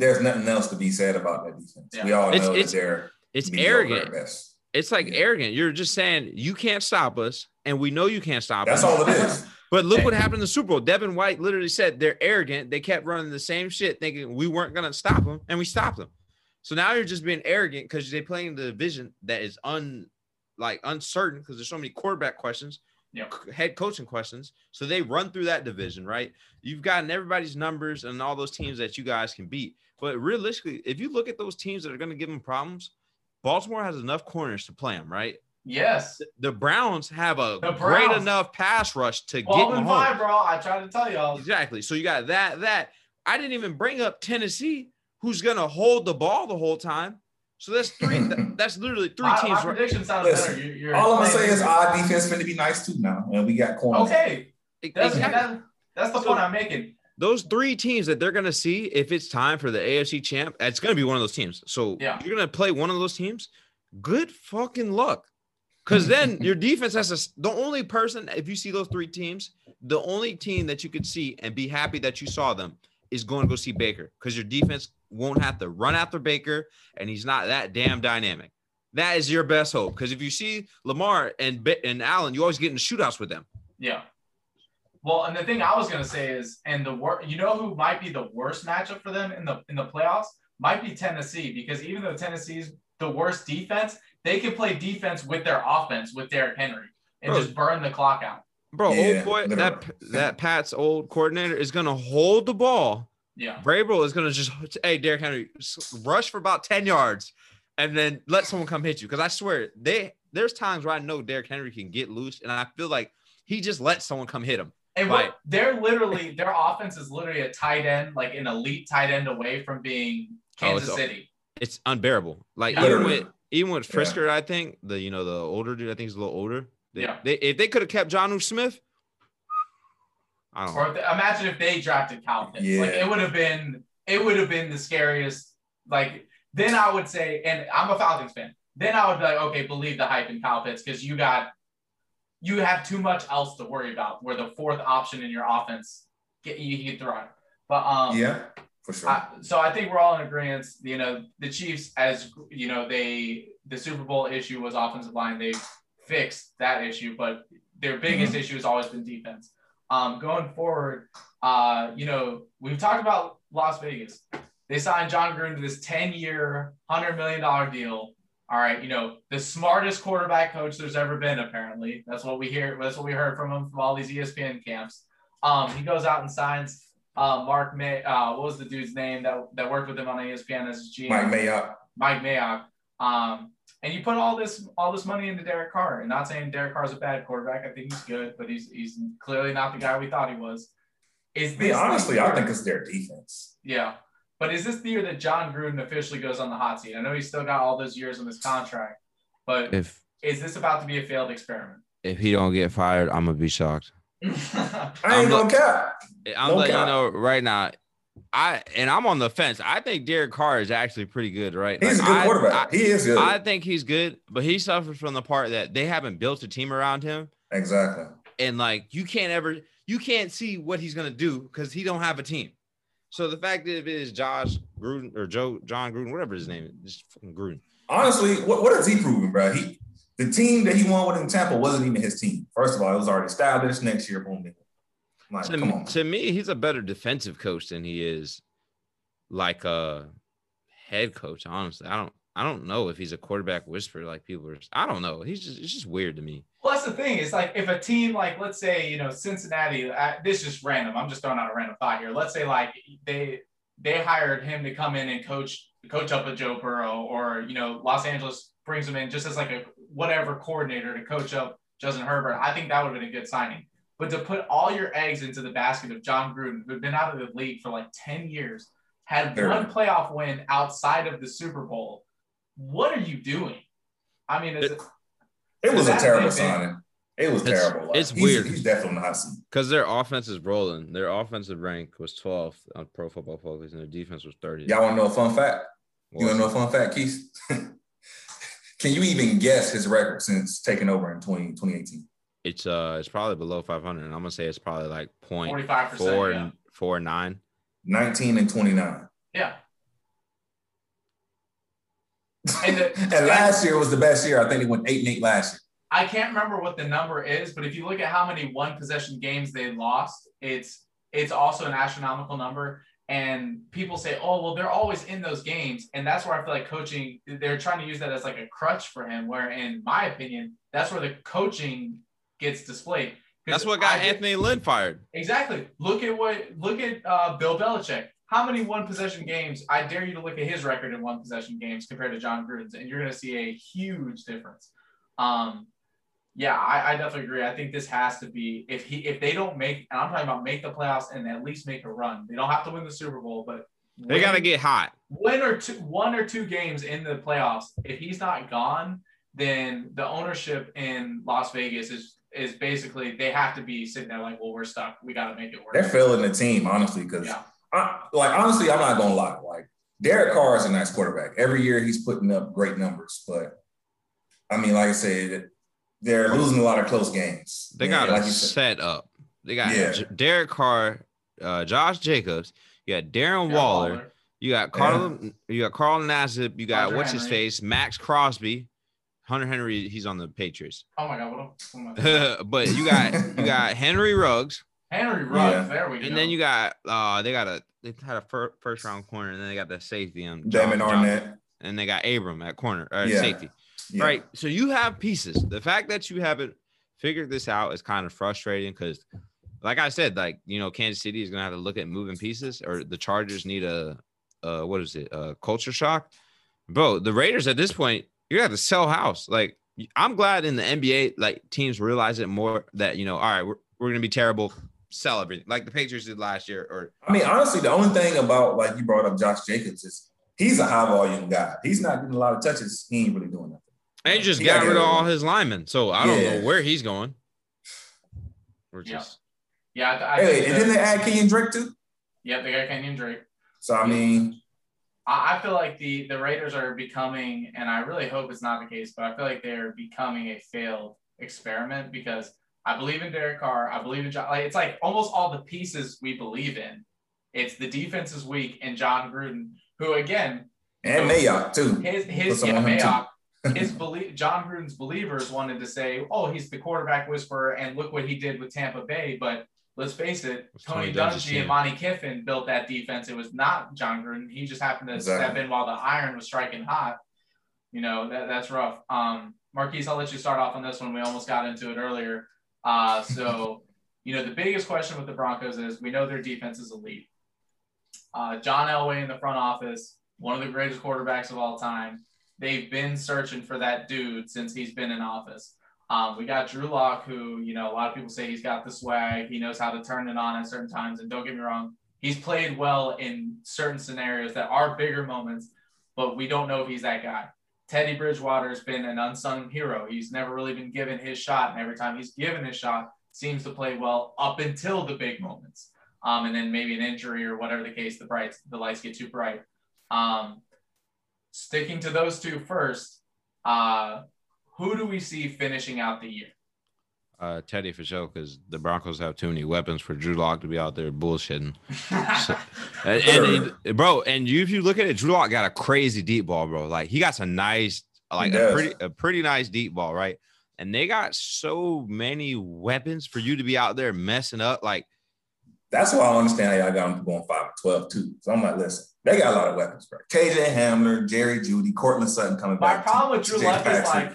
there's nothing else to be said about that defense. Yeah. We all it's, know it's, that they're it's arrogant. It's like yeah. arrogant. You're just saying you can't stop us, and we know you can't stop That's us. That's all it is. But look what happened in the Super Bowl. Devin White literally said they're arrogant. They kept running the same shit, thinking we weren't gonna stop them, and we stopped them. So now you're just being arrogant because they're playing the division that is un like uncertain because there's so many quarterback questions yep. head coaching questions. So they run through that division, right? You've gotten everybody's numbers and all those teams that you guys can beat. But realistically, if you look at those teams that are going to give them problems, Baltimore has enough corners to play them, right? Yes. The Browns have a great enough pass rush to get them five, bro. I tried to tell y'all. Exactly. So you got that. That I didn't even bring up Tennessee, who's going to hold the ball the whole time. So that's three. that's literally three my, teams. My prediction sounds Listen, better. You're, you're all I'm gonna say is our defense going to be nice too now, and we got corners. Okay, that's, exactly. that, that's the so, point I'm making. Those three teams that they're gonna see if it's time for the AFC champ, it's gonna be one of those teams. So yeah. you're gonna play one of those teams. Good fucking luck, because then your defense has to. The only person, if you see those three teams, the only team that you could see and be happy that you saw them is going to go see Baker because your defense won't have to run after Baker and he's not that damn dynamic. That is your best hope because if you see Lamar and and Allen, you always get in shootouts with them. Yeah. Well, and the thing I was gonna say is, and the worst, you know, who might be the worst matchup for them in the in the playoffs might be Tennessee because even though Tennessee's the worst defense, they can play defense with their offense with Derrick Henry and Bro, just burn the clock out. Bro, yeah, old boy, that that Pat's old coordinator is gonna hold the ball Yeah. Vrabel is gonna just hey Derrick Henry rush for about 10 yards and then let someone come hit you. Because I swear they there's times where I know Derrick Henry can get loose, and I feel like he just lets someone come hit him. And what, they're literally their offense is literally a tight end, like an elite tight end away from being Kansas oh, City. It's unbearable. Like yeah. even with even with Firkser, yeah. I think the you know the older dude, I think he's a little older. They, yeah. They, if they could have kept Jonnu Smith, I don't. Or if they, imagine if they drafted Kyle Pitts. Yeah. Like it would have been it would have been the scariest. Like then I would say, and I'm a Falcons fan. Then I would be like, okay, believe the hype in Kyle Pitts because you got you have too much else to worry about. Where the fourth option in your offense get you get thrown. But um, yeah, for sure. I, so I think we're all in agreement. You know, the Chiefs, as you know, they the Super Bowl issue was offensive line. They fixed that issue, but their biggest mm-hmm. issue has always been defense. Um, going forward, uh, you know, we've talked about Las Vegas. They signed Jon Gruden to this 10 year, $100 million deal. All right, you know, the smartest quarterback coach there's ever been, apparently. That's what we hear. That's what we heard from him from all these ESPN camps. Um, he goes out and signs uh, Mark May. Uh, what was the dude's name that, that worked with him on ESPN as his GM? Mike Mayock. Mike Mayock. Um, and you put all this all this money into Derek Carr. And not saying Derek Carr's a bad quarterback. I think he's good, but he's he's clearly not the guy we thought he was. Is this honestly? I think it's their defense. Yeah, but is this the year that Jon Gruden officially goes on the hot seat? I know he's still got all those years on his contract, but if is this about to be a failed experiment? If he don't get fired, I'm gonna be shocked. I ain't gonna cap. I'm no letting cap. you know right now. I and I'm on the fence. I think Derek Carr is actually pretty good, right? He's like, a good quarterback. I, he is good. I think he's good, but he suffers from the part that they haven't built a team around him. Exactly. And like you can't ever you can't see what he's gonna do because he don't have a team. So the fact that it is Josh Gruden or Joe Jon Gruden, whatever his name is, just fucking Gruden. Honestly, what, what has he proven, bro? He the team that he won with in Tampa wasn't even his team. First of all, it was already established. Next year, boom, boom. Like, to, come on. to me, he's a better defensive coach than he is like a head coach. Honestly, I don't. I don't know if he's a quarterback whisperer like people are. I don't know. He's just it's just weird to me. Well, that's the thing. It's like if a team like let's say you know Cincinnati. Uh, this is just random. I'm just throwing out a random thought here. Let's say like they they hired him to come in and coach coach up a Joe Burrow, or you know Los Angeles brings him in just as like a whatever coordinator to coach up Justin Herbert. I think that would have been a good signing. But to put all your eggs into the basket of Jon Gruden, who'd been out of the league for like ten years, had one playoff win outside of the Super Bowl what are you doing? I mean, it, it was a terrible signing. It was it's, terrible. Like, it's he's, weird. He's definitely not seat. Because their offense is rolling. Their offensive rank was 12th on Pro Football Focus, and their defense was 30. Y'all want to know a fun fact? What? You want to know a fun fact, Keith? Can you even guess his record since taking over in 20, 2018? It's uh, it's probably below 500, and I'm gonna say it's probably like point 45 four yeah. and four nine. 19 and 29. Yeah, and, the, and last year was the best year. I think they went eight and eight last year. I can't remember what the number is, but if you look at how many one possession games they lost, it's it's also an astronomical number. And people say, oh, well, they're always in those games. And that's where I feel like coaching, they're trying to use that as like a crutch for him, where in my opinion, that's where the coaching gets displayed. That's what got I Anthony Lynn fired. Exactly. Look at what look at uh, Bill Belichick how many one possession games? I dare you to look at his record in one possession games compared to Jon Gruden's, and you're going to see a huge difference. Um, yeah, I, I, definitely agree. I think this has to be if he if they don't make, and I'm talking about make the playoffs and at least make a run. They don't have to win the Super Bowl, but they got to get hot. One or two, one or two games in the playoffs. If he's not gone, then the ownership in Las Vegas is is basically they have to be sitting there like, well, we're stuck. We got to make it work. They're filling the team honestly because. Yeah I, like honestly, I'm not gonna lie. Like Derek Carr is a nice quarterback. Every year he's putting up great numbers, but I mean, like I said, they're losing a lot of close games. They got like set up. They got yeah. Derek Carr, uh, Josh Jacobs. You got Darren Waller. Waller. You got Carl. Yeah. You got Carl Nassib. You got Hunter what's Henry. his face, Maxx Crosby. Hunter Henry, he's on the Patriots. Oh my god! What but you got you got Henry Ruggs. Henry Ruggs. Yeah. There we go. And then you got uh they got a they had a fir- first round corner, and then they got the safety on Damon Arnette. and they got Abram at corner or yeah. safety. Yeah. Right. So you have pieces. The fact that you haven't figured this out is kind of frustrating because like I said, like you know, Kansas City is gonna have to look at moving pieces, or the Chargers need a, uh, what is it, a culture shock, bro. The Raiders at this point, you got to sell house. Like I'm glad in the NBA, like teams realize it more that you know, all right, we're we're gonna be terrible, sell everything, like the Patriots did last year. Or I mean, honestly, the only thing about like you brought up Josh Jacobs is he's a high volume guy. He's not getting a lot of touches. He ain't really doing nothing. And he just he got rid of all his linemen, so I don't know where he's going. We're just yeah. yeah I, I hey, and then they add Kenyon Drake too. Yeah, they got Kenyon Drake. So I mean, I feel like the the Raiders are becoming, and I really hope it's not the case, but I feel like they're becoming a failed experiment because I believe in Derek Carr. I believe in Jon. Like it's like almost all the pieces we believe in. It's the defense is weak, and Jon Gruden, who again, and Mayock too. His his yeah, Mayock. His belief, Jon Gruden's believers wanted to say, "Oh, he's the quarterback whisperer," and look what he did with Tampa Bay. But let's face it, Tony, Tony Dungy and Monte Kiffin built that defense. It was not John Gruden. He just happened to exactly. step in while the iron was striking hot. You know that that's rough. Um, Marquise, I'll let you start off on this one. We almost got into it earlier. Uh, so, you know, the biggest question with the Broncos is we know their defense is elite. Uh, John Elway in the front office, one of the greatest quarterbacks of all time. They've been searching for that dude since he's been in office. Um, we got Drew Lock, who, you know, a lot of people say he's got the swag. He knows how to turn it on at certain times. And don't get me wrong, he's played well in certain scenarios that are bigger moments, but we don't know if he's that guy. Teddy Bridgewater has been an unsung hero. He's never really been given his shot, and every time he's given his shot, seems to play well up until the big moments. Um, and then maybe an injury or whatever the case, the bright the lights get too bright. Um, sticking to those two first, uh, who do we see finishing out the year? uh, Teddy for sure because the Broncos have too many weapons for Drew Lock to be out there bullshitting. so, and, and he, bro, and you, if you look at it, Drew Lock got a crazy deep ball, bro. Like he got some nice, like a pretty, a pretty nice deep ball, right? And they got so many weapons for you to be out there messing up. Like that's why I understand how y'all got them going five and twelve too. So I'm like, listen, they got a lot of weapons, bro. KJ Hamler, Jerry Jeudy, Courtland Sutton coming My back. My problem with Drew Lock is like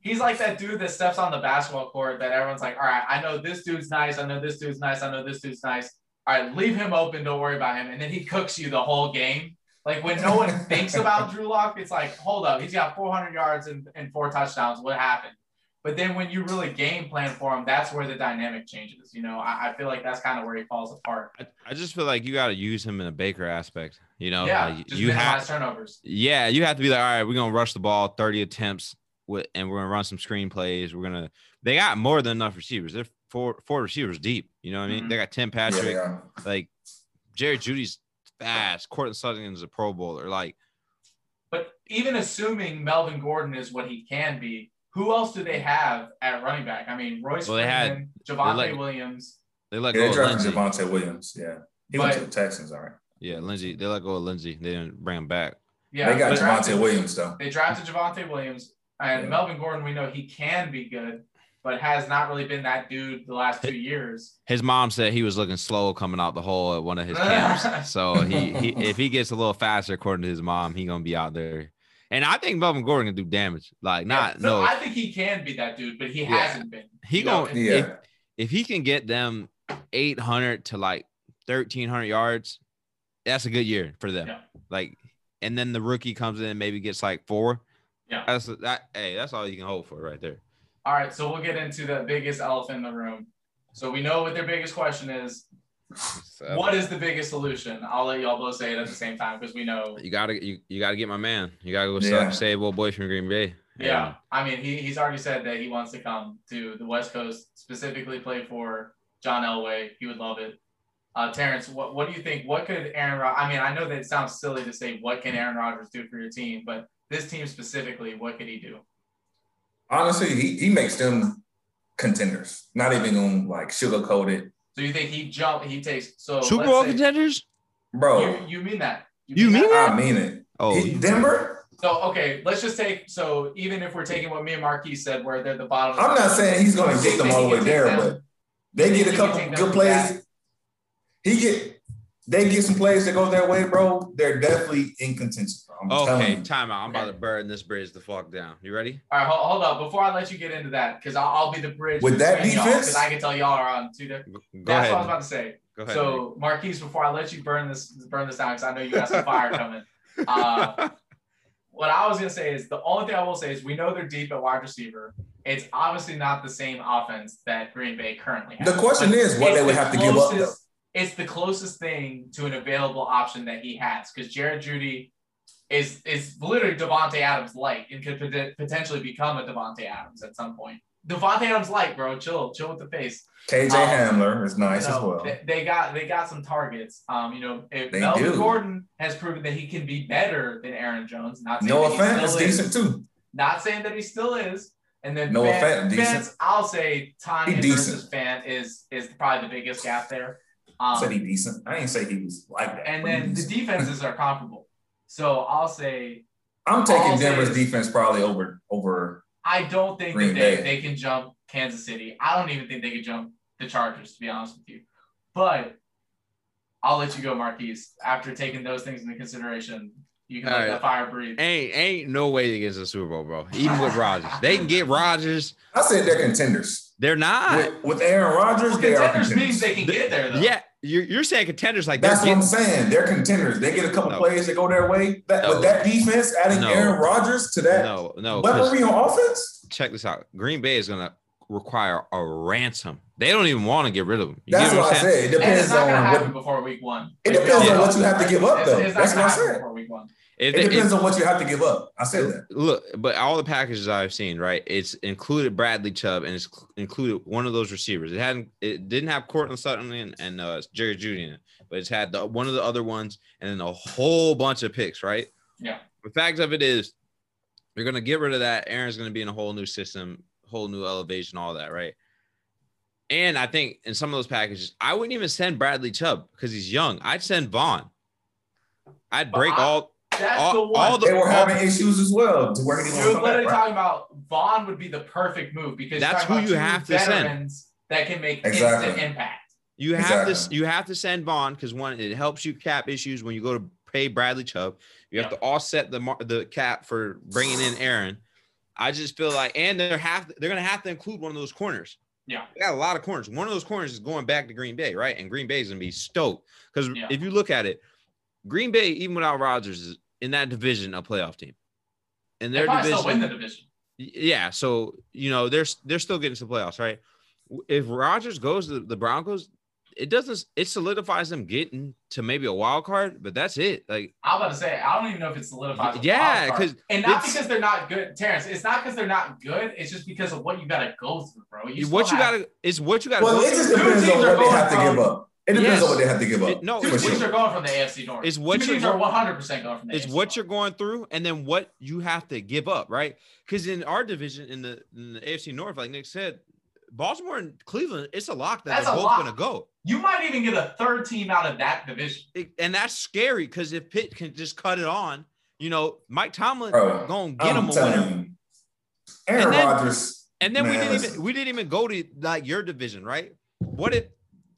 he's like that dude that steps on the basketball court that everyone's like, all right, I know this dude's nice. I know this dude's nice. I know this dude's nice. All right, leave him open. Don't worry about him. And then he cooks you the whole game. Like when no one thinks about Drew Lock, it's like, hold up, he's got 400 yards and, and four touchdowns. What happened? But then when you really game plan for him, that's where the dynamic changes. You know, I, I feel like that's kind of where he falls apart. I, I just feel like you got to use him in a Baker aspect. You know, yeah, like you have turnovers. Yeah, you have to be like, all right, we're gonna rush the ball 30 attempts with, and we're gonna run some screen plays. We're gonna. They got more than enough receivers. They're four four receivers deep. You know what I mean? Mm-hmm. They got Tim Patrick, yeah, yeah. like Jerry Jeudy's fast. Courtland Sutton is a Pro Bowler. Like, but even assuming Melvin Gordon is what he can be, who else do they have at running back? I mean, Royce well, they Freeman, had Javonte let, Williams. They let yeah, go. They Javonte Williams. Yeah, he but, went to the Texans. All right. Yeah, Lindsay. They let go of Lindsay. They didn't bring him back. Yeah, they got Javonte Williams though. They drafted Javonte Williams. And yeah. Melvin Gordon, we know he can be good, but has not really been that dude the last two years. His mom said he was looking slow coming out the hole at one of his camps. so he, he if he gets a little faster, according to his mom, he gonna be out there. And I think Melvin Gordon can do damage. Like not yeah, so no. I think he can be that dude, but he yeah. hasn't been. He gonna yeah. if, if he can get them 800 to like 1300 yards, that's a good year for them. Yeah. Like, and then the rookie comes in and maybe gets like four. Yeah. That's that. Hey, that's all you can hope for right there. All right, so we'll get into the biggest elephant in the room. So we know what their biggest question is. So, what is the biggest solution? I'll let y'all both say it at the same time because we know you gotta you, you gotta get my man. You gotta go yeah. save old boy from Green Bay. Yeah. yeah. I mean he, he's already said that he wants to come to the West Coast, specifically play for John Elway. He would love it. Uh, Terrence, what, what do you think? What could Aaron? Rod- I mean, I know that it sounds silly to say what can Aaron Rodgers do for your team, but this team specifically, what could he do? Honestly, he, he makes them contenders. Not even on like sugarcoat it. So you think he jump? He takes so Super Bowl contenders, bro? You, you mean that? You, mean, that? I mean it. Oh, he, Denver. So okay, let's just take so even if we're taking what me and Marquise said, where they're the bottom. I'm not saying he's going to get them all the way there, them. but they get a couple good plays. He get they get some plays that go their way, bro, they're definitely in contention. okay, time out. I'm about to burn this bridge the fuck down. You ready? All right, hold, hold up. Before I let you get into that, because I'll, I'll, be the bridge with that defense. Because I can tell y'all are on two different. That's ahead. what I was about to say. Go ahead. So, Marquise, before I let you burn this burn this down, because I know you got some fire coming. Uh, what I was gonna say is the only thing I will say is we know they're deep at wide receiver. It's obviously not the same offense that Green Bay currently has. The question is what they would the have to give up. Though. It's the closest thing to an available option that he has because Jared Jeudy is is literally Davante Adams light and could potentially become a Davante Adams at some point. Davante Adams light, bro. Chill, chill with the face. KJ um, Hamler is nice you know, as well. They, they, got they got some targets. Um, you know, if they Melvin do. Gordon has proven that he can be better than Aaron Jones. Not saying no offense, is decent too. Not saying that he still is. And then no offense. I'll say Tonyan versus Fant is is probably the biggest gap there. Um, said he decent. I didn't say he was like that. And then the defenses are comparable. So I'll say I'm taking Denver's defense probably over over. I don't think Green that they, they can jump Kansas City. I don't even think they can jump the Chargers, to be honest with you. But I'll let you go, Marquise. After taking those things into consideration, you can All let right. the fire breathe. Ain't ain't no way to get the Super Bowl, bro. Even with Rodgers, they can get Rodgers. I said they're contenders. They're not with, with Aaron Rodgers. Well, they contenders, contenders means they can get there. Though. Yeah, you're, you're saying contenders like that's what getting, I'm saying. They're contenders. They get a couple no. plays that go their way. That, no. With that defense, adding no. Aaron Rodgers to that no, no, weaponry on offense. Check this out. Green Bay is gonna require a ransom. They don't even want to get rid of him. You That's what, what I said. It depends on what before week one. It depends on what you have to give up, though. That's what I said. Before week one. It, it depends on what you have to give up. I said that. Look, but all the packages I've seen, right? It's included Bradley Chubb and it's included one of those receivers. It hadn't, it didn't have Courtland Sutton and, and uh, Jerry Jeudy in it, but it's had the, one of the other ones and then a whole bunch of picks, right? Yeah. The fact of it is, you're gonna get rid of that. Aaron's gonna be in a whole new system, whole new elevation, all that, right? And I think in some of those packages, I wouldn't even send Bradley Chubb because he's young. I'd send Von. I'd break all. That's all, the one. All the, they were having issues as well. To where he You're literally talking about Von would be the perfect move because that's who you have to send. That can make exactly. instant impact. You have exactly. to you have to send Von because one, it helps you cap issues when you go to pay Bradley Chubb. You have to offset the the cap for bringing in Aaron. I just feel like, and they're have they're gonna have to include one of those corners. Yeah. They got a lot of corners. One of those corners is going back to Green Bay, right? And Green Bay is going to be stoked. Because yeah. if you look at it, Green Bay, even without Rodgers, is in that division a playoff team. And their they division, still win the division. Yeah. So, you know, they're they're still getting to the playoffs, right? If Rodgers goes to the Broncos, it doesn't it solidifies them getting to maybe a wild card, but that's it. Like I'm about to say, I don't even know if it solidifies. Yeah, because and not because they're not good, Terrence. It's not because they're not good. It's just because of what you got to go through, bro. You what you got to it's what you got to. Well, it just depends on what they have to give up. It depends yes. on what they have to give up. It, no, two teams sure. are going from the AFC North. It's what two are 100 percent going from the. It's AFC what North. you're going through, and then what you have to give up, right? Because in our division, in the in the AFC North, like Nick said, Baltimore and Cleveland, it's a lock that that's they're both going to go. You might even get a third team out of that division. It, and that's scary because if Pitt can just cut it on, you know, Mike Tomlin going to get I'm him a winner. Aaron Rodgers. And then man, we didn't even we didn't even go to like your division, right? What if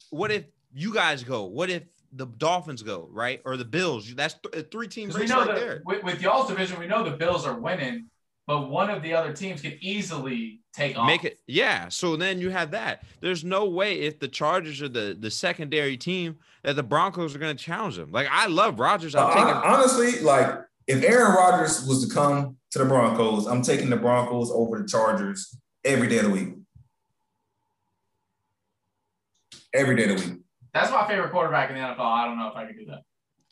what if you guys go? What if the Dolphins go, right? Or the Bills? That's th- three teams we know right that there. With, with y'all's division, we know the Bills are winning but one of the other teams could easily take off. Make it, yeah. So then you have that. There's no way if the Chargers are the the secondary team that the Broncos are going to challenge them. Like I love Rodgers. I'm uh, taking honestly, like if Aaron Rodgers was to come to the Broncos, I'm taking the Broncos over the Chargers every day of the week. Every day of the week. That's my favorite quarterback in the NFL. I don't know if I could do that.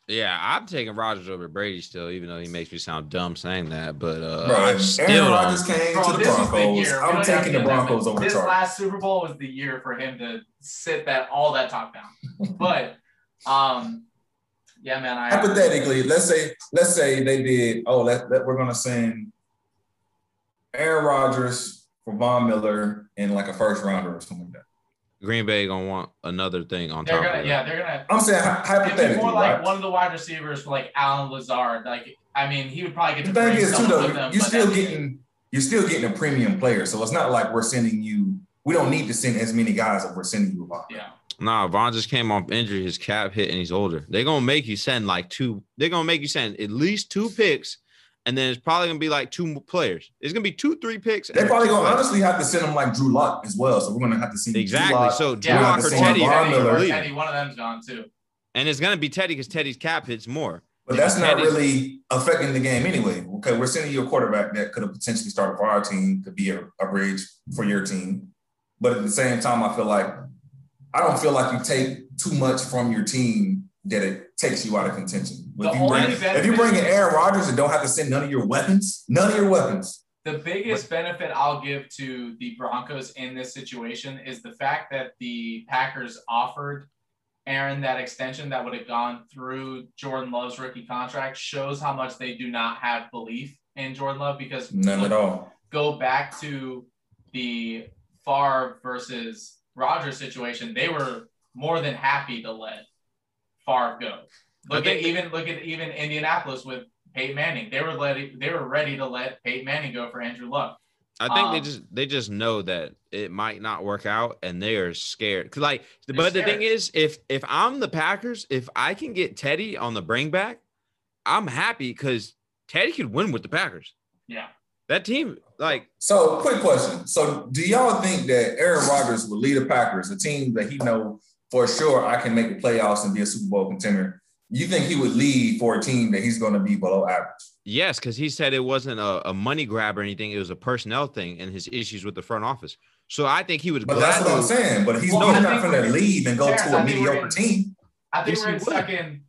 Yeah, I'm taking Rodgers over Brady still, even though he makes me sound dumb saying that. But uh, bro, I still Aaron Rodgers came bro, to the Broncos. The I'm taking the Broncos over. This Chargers. last Super Bowl was the year for him to sit that all that talk down. but um, yeah, man. I, Hypothetically, let's say let's say they did. Oh, let, let we're gonna send Aaron Rodgers for Von Miller in like a first rounder or something like that. Green Bay gonna want another thing on they're top. Gonna, of yeah, they're gonna. I'm saying hypothetically, more like right? one of the wide receivers for like Allen Lazard. Like, I mean, he would probably get. The thing is, too, though, them, you're still getting you're still getting a premium player, so it's not like we're sending you. We don't need to send as many guys as we're sending you. Yeah. Nah, Von just came off injury. His cap hit, and he's older. They're gonna make you send like two. They're gonna make you send at least two picks, and then it's probably gonna be like two players. It's gonna be two, three picks. They're probably gonna players. honestly have to send them like Drew Lock as well. So we're gonna have to see exactly. So Drew yeah, Lock or Teddy, Teddy, Teddy, one of them's gone too. And it's gonna be Teddy because Teddy's cap hits more. But that's not really affecting the game anyway. Okay, we're sending you a quarterback that could have potentially started for our team, could be a, a bridge for your team. But at the same time, I feel like I don't feel like you take too much from your team that it takes you out of contention. If you, bring, if you bring in Aaron Rodgers and don't have to send none of your weapons, none of your weapons. The biggest benefit I'll give to the Broncos in this situation is the fact that the Packers offered Aaron that extension that would have gone through Jordan Love's rookie contract shows how much they do not have belief in Jordan Love because none look, at all. Go back to the Favre versus Rodgers situation, they were more than happy to let Favre go. Look at even look at even Indianapolis with Peyton Manning. They were ready. They were ready to let Peyton Manning go for Andrew Luck. I think um, they just they just know that it might not work out, and they are scared. Cause like, but scared. the thing is, if if I'm the Packers, if I can get Teddy on the bring back, I'm happy because Teddy could win with the Packers. Yeah. That team, like. So, quick question. So, do y'all think that Aaron Rodgers will lead the Packers, a team that he know for sure I can make the playoffs and be a Super Bowl contender? You think he would lead for a team that he's going to be below average? Yes, because he said it wasn't a, a, money grab or anything; it was a personnel thing and his issues with the front office. So I think he would. But that's what I'm saying. But he's, well, he's not going to leave and go to a mediocre team. I think yes, we're in second.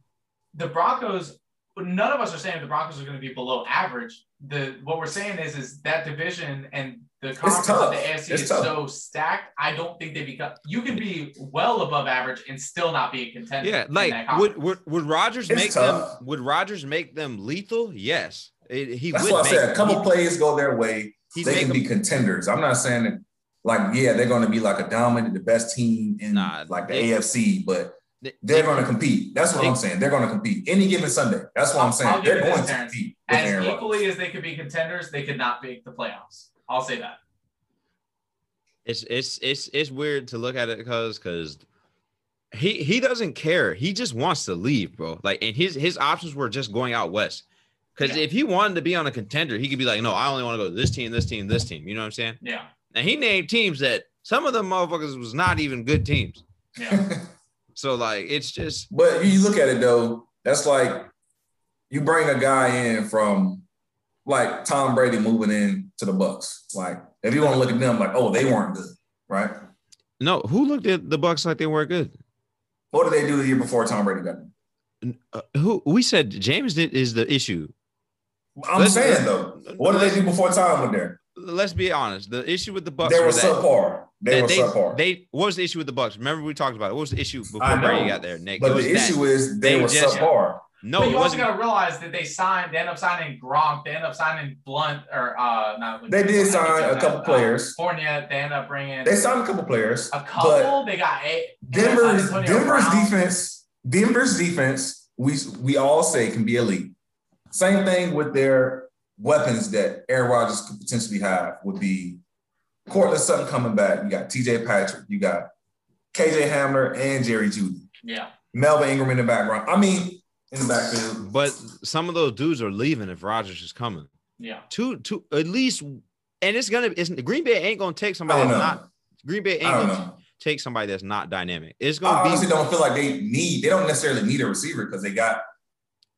The Broncos. None of us are saying the Broncos are going to be below average the what we're saying is is that division and the conference of the AFC it's is tough. so stacked. I don't think they become. You can be well above average and still not be a contender. Yeah, like would would would Rodgers make tough. them? Would Rodgers make them lethal? Yes, it, he That's would. what I said. A couple plays go their way, they can them, be contenders. I'm not saying that. Like, yeah, they're going to be like a dominant, the best team in nah, like the they, AFC, but they're going to compete. That's what they, I'm saying. They're going to compete any given Sunday. That's what I'm saying. They're going to compete. As equally as they could be contenders, they could not make the playoffs. I'll say that. It's it's it's it's weird to look at it because because he he doesn't care. He just wants to leave, bro. Like, and his his options were just going out west. Because yeah. if he wanted to be on a contender, he could be like, no, I only want to go to this team, this team, this team. You know what I'm saying? Yeah. And he named teams that some of them motherfuckers was not even good teams. Yeah. So like it's just But you look at it though, that's like you bring a guy in from like Tom Brady moving in to the Bucs. Like if you want to look at them like, oh, they weren't good, right? No, who looked at the Bucs like they weren't good? What did they do the year before Tom Brady got them? Uh, who we said James did is the issue. I'm let's, saying though, what did they do before Tom went there? Let's be honest. The issue with the Bucs they were subpar. They were they, subpar. They what was the issue with the Bucs? Remember we talked about it. What was the issue before Brady got there, Nick? But the issue is they, they were just, subpar. No, but you also got to realize that they signed. They end up signing Gronk. They end up signing Blunt or uh, not. They did sign a couple players. California. They end up bringing. They signed a couple players. A couple. They got eight. Denver's Denver's defense. Denver's defense. We we all say can be elite. Same thing with their weapons that Aaron Rodgers could potentially have would be Courtland Sutton coming back. You got TJ Patrick. You got KJ Hamler and Jerry Jeudy. Yeah. Melvin Ingram in the background. I mean, in the backfield. But some of those dudes are leaving if Rodgers is coming. Yeah. Two, two, at least, and it's gonna. It's Green Bay ain't gonna take somebody that's know. not. Green Bay ain't gonna know. take somebody that's not dynamic. It's gonna I be. honestly don't feel like they need. They don't necessarily need a receiver because they got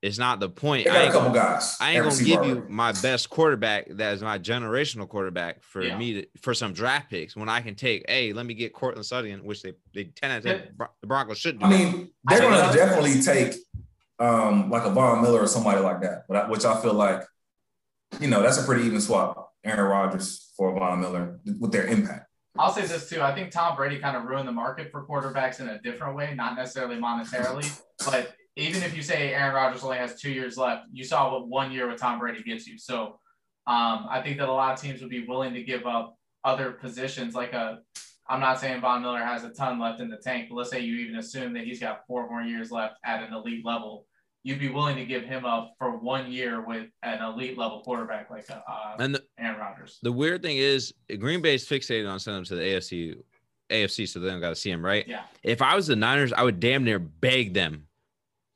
it's not the point. They got I ain't a couple gonna, guys. I ain't gonna give you my best quarterback that is my generational quarterback for yeah. me to, for some draft picks when I can take, hey, let me get Courtland Sutton, which they they ten tend to the Broncos should do. I mean, they're gonna definitely take um like a Von Miller or somebody like that, but I, which I feel like, you know, that's a pretty even swap. Aaron Rodgers for Von Miller with their impact. I'll say this too. I think Tom Brady kind of ruined the market for quarterbacks in a different way, not necessarily monetarily, but even if you say Aaron Rodgers only has two years left, you saw what one year with Tom Brady gets you. So um, I think that a lot of teams would be willing to give up other positions like a I'm not saying Von Miller has a ton left in the tank, but let's say you even assume that he's got four more years left at an elite level. You'd be willing to give him up for one year with an elite level quarterback like uh, and the, Aaron Rodgers. The weird thing is, Green Bay is fixated on sending him to the AFC AFC, so they don't got to see him, right? Yeah. If I was the Niners, I would damn near beg them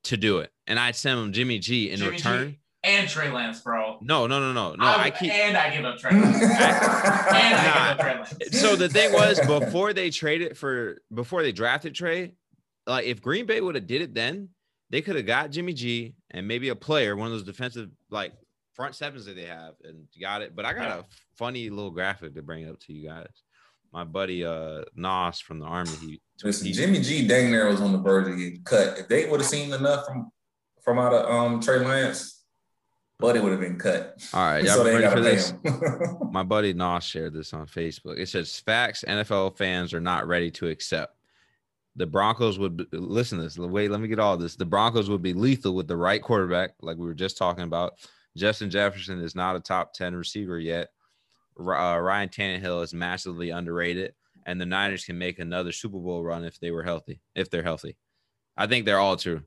to do it, and I'd send them Jimmy G in Jimmy return. G and Trey Lance, bro. No, no, no, no, no. I, I keep. and I give up Trey Lance. and I give up Trey Lance. So the thing was, before they traded for, before they drafted Trey, like if Green Bay would have did it then, they could have got Jimmy G and maybe a player, one of those defensive like front sevens that they have, and got it. But I got Yeah. a funny little graphic to bring up to you guys. My buddy uh Nos from the army, he Listen, he- Jimmy G dang near was on the verge of getting cut. If they would have seen enough from from out of um Trey Lance, but it would have been cut. All right, y'all so ready for this? My buddy Nos shared this on Facebook. It says facts NFL fans are not ready to accept. The Broncos would be, listen to this. Wait, let me get all this. The Broncos would be lethal with the right quarterback, like we were just talking about. Justin Jefferson is not a top 10 receiver yet. R- Uh, Ryan Tannehill is massively underrated, and the Niners can make another Super Bowl run if they were healthy. If they're healthy, I think they're all true.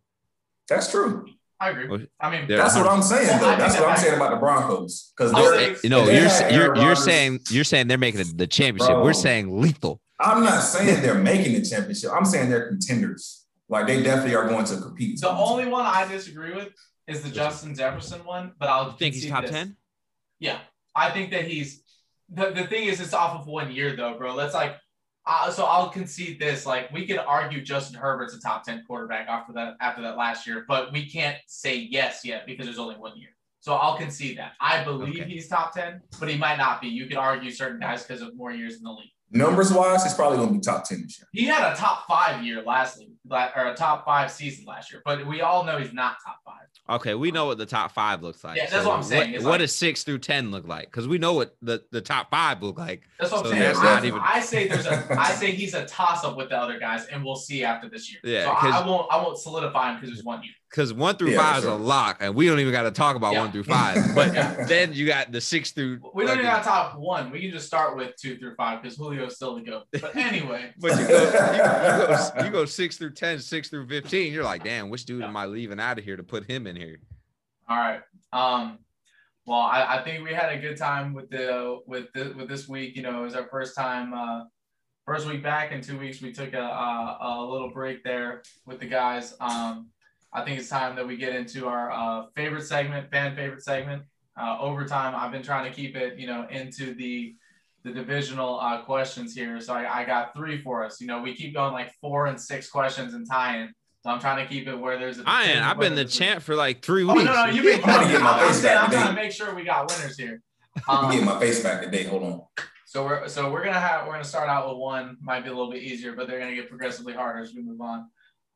That's true. I agree. I mean, Yeah. That's what I'm saying though. That's what I'm saying about the Broncos. Because I'll they're say- You know, you're you're you're saying you're saying they're making the championship. Bro. We're saying lethal. I'm not saying they're making the championship. I'm saying they're contenders. Like they definitely are going to compete. the only one I disagree with is the Justin Jefferson one, but I'll You think he's concede top this. 10? Yeah, I think that he's. The, the thing is, it's off of one year though, bro. Let's like, uh, so I'll concede this. Like, we could argue Justin Herbert's a top ten quarterback after that after that last year, but we can't say yes yet because there's only one year. So I'll concede that. I believe Okay. he's top ten, but he might not be. You could argue certain guys because of more years in the league. Numbers wise, he's probably going to be top ten this year. He had a top five year last league, la- or a top five season last year, but we all know he's not top five. Okay, we know what the top five looks like. Yeah, that's what I'm saying. What, It's what like- does six through ten look like? Because we know what the, the top five look like. That's what I'm saying. that's I, not even- I say there's a I say he's a toss up with the other guys, and we'll see after this year. Yeah, so I, 'cause- I won't I won't solidify him because there's one year. Because one through Yeah, five for is a lock, and we don't even got to talk about Yeah. one through five. But Yeah. then you got the six through. We don't even fucking- got top one. We can just start with two through five because Julio's still the goat. But anyway, But you go, you, you go, you go six through 10, six through 15. You're like, damn, which dude Yeah. am I leaving out of here to put him in here? all right. Um, well, I, I think we had a good time with the with the, with this week. You know, it was our first time, uh, first week back in two weeks. We took a, a, a little break there with the guys. Um, I think it's time that we get into our uh, favorite segment, fan favorite segment, uh, overtime. I've been trying to keep it, you know, into the the divisional uh, questions here. So I, I got three for us. You know, we keep going like four and six questions and tying. So I'm trying to keep it where there's a. I ain't. I've been the whether it's a- champ for like three weeks. no, no, you've been I'm gonna get my I'm, face saying, back I'm trying to make sure we got winners here. I'm Um, getting my face back today. Hold on. so we're so we're gonna have we're gonna start out with one might be a little bit easier, but they're gonna get progressively harder as we move on.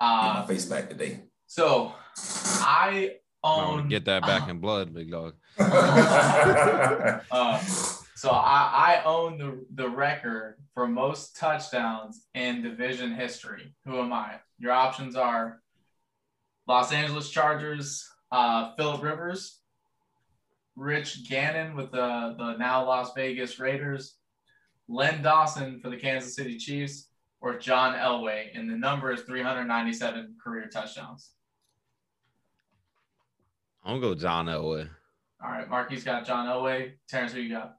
Get my Uh, face back today. So I I own get that back in blood, big dog. Uh, so I, I own the the record for most touchdowns in division history. Who am I? Your options are Los Angeles Chargers, uh, Philip Rivers, Rich Gannon with the, the now Las Vegas Raiders, Len Dawson for the Kansas City Chiefs, or John Elway. And the number is 397 career touchdowns. I'm gonna go John Elway. All right, Marky's got John Elway. Terrence, who you got?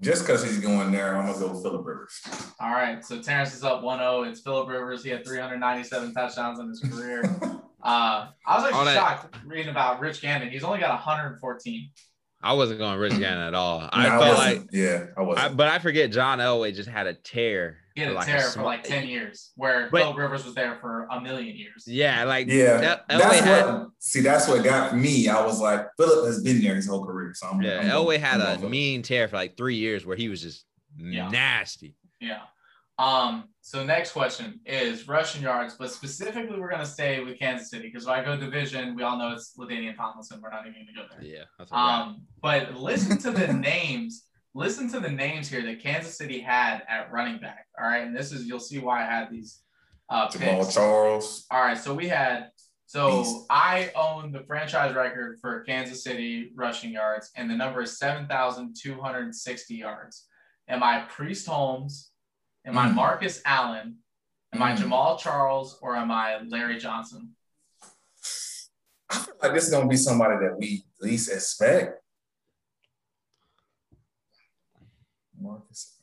Just because he's going there, I'm gonna go Philip Rivers. All right, so Terrence is up 1-0. It's Philip Rivers. He had 397 touchdowns in his career. Uh, I was All actually that- shocked reading about Rich Gannon. He's only got 114. I wasn't going Rich Gannon at all. I No, felt wasn't. like, yeah, I I, wasn't. but I forget John Elway just had a tear. He had a like tear for like 10 years, where But- Philip Rivers was there for a million years. Yeah, like yeah, El- that's Elway had what. See, that's what got me. I was like, Philip has been there his whole career, so I'm. yeah I'm Elway had I'm a going mean tear for like three years where he was just Yeah. nasty. Yeah. Um, so next question is rushing yards, but specifically we're gonna stay with Kansas City because if I go division, we all know it's LaDainian Tomlinson. We're not even gonna go there. Yeah, that's a wrap. Um, but listen to the names. Listen to the names here that Kansas City had at running back. All right, and this is you'll see why I had these uh, Jamaal picks. Charles. All right, so we had so Beast. I own the franchise record for Kansas City rushing yards, and the number is seven thousand two hundred sixty yards. Am I Priest Holmes? Am I Mm. Marcus Allen? Am I Mm. Jamaal Charles or am I Larry Johnson? I feel like this is gonna be somebody that we least expect. Marcus.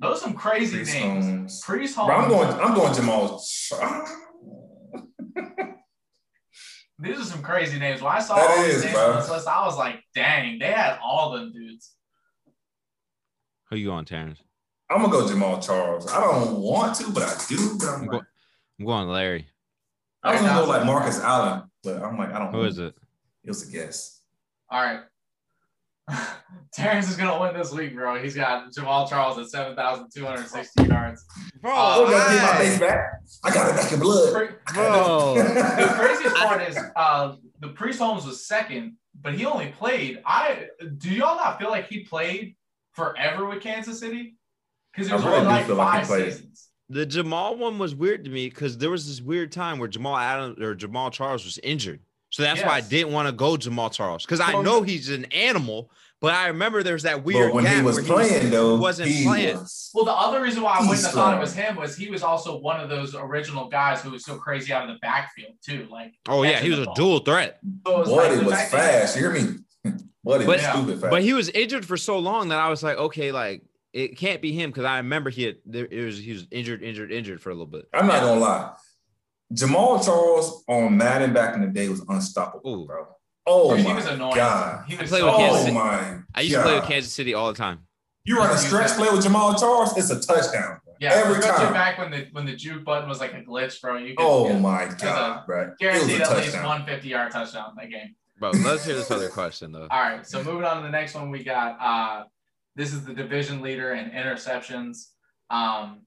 Those are some crazy Priest names. Holmes. Priest Holmes. Bro, I'm going. I'm going Jamaal. These are some crazy names. When I saw that all these names on this list, I was like, dang, they had all them dudes. Who you going, Terrence? I'm gonna go Jamaal Charles. I don't want to, but I do. But I'm, I'm, like, go, I'm going Larry. I was gonna go like Marcus Allen, but I'm like, I don't. Who know. is it? It was a guess. All right. Terrence is gonna win this week, bro. He's got Jamaal Charles at seven thousand two hundred sixty yards. Bro, uh, I, my face back. I got it back in blood. Bro, the craziest part is uh, the Priest Holmes was second, but he only played. I do y'all not feel like he played forever with Kansas City? Because it was really like five like seasons. The Jamaal one was weird to me because there was this weird time where Jamal Adams or Jamaal Charles was injured. So that's yes. why I didn't want to go Jamaal Charles because I know he's an animal, but I remember there's that weird but when he was playing he was, though, wasn't he playing. Was, well, the other reason why I wouldn't have thought it was him was he was also one of those original guys who was so crazy out of the backfield too. Like, oh yeah, he was a dual threat. So it was, like, it was fast. You hear me? What but, stupid fast. But he was injured for so long that I was like, okay, like it can't be him because I remember he had there it was he was injured, injured, injured for a little bit. I'm not gonna lie. Jamaal Charles on Madden back in the day was unstoppable, Ooh. bro. Oh my was annoying. god! He was play with Kansas City. my! I used god. to play with Kansas City all the time. You run a stretch play with Jamaal Charles, it's a touchdown. Yeah, every time. Back when the when the juke button was like a glitch, bro. You could, oh my god, bro! Guaranteed at least one fifty yard touchdown in that game. Bro, let's hear this other question though. All right, so moving on to the next one, we got uh this is the division leader in interceptions. Um,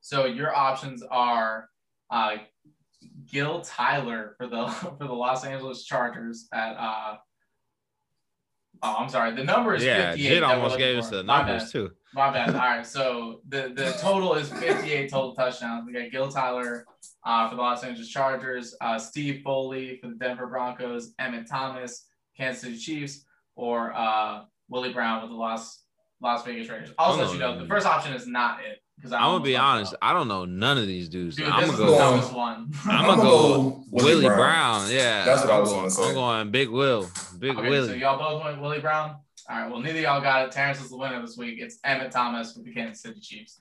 so your options are uh, Gil Tyler for the for the Los Angeles Chargers at uh, oh I'm sorry the number is yeah Jid almost gave us the numbers too. My bad. All right, so the the total is 58 total touchdowns. We got Gil Tyler uh, for the Los Angeles Chargers, uh, Steve Foley for the Denver Broncos, Emmitt Thomas, Kansas City Chiefs, or uh, Willie Brown with the Las Las Vegas Raiders. I'll let you know the first option is not it. Because I'm gonna be honest, I don't know none of these dudes. Dude, I'm gonna go. One. I'm gonna go Willie Brown. Brown. Yeah, that's what I'm was going to say. I'm going Big Will, Big okay, Willie. So y'all both went Willie Brown. All right. Well, neither y'all got it. Terrence is the winner this week. It's Emmitt Thomas with the Kansas City Chiefs.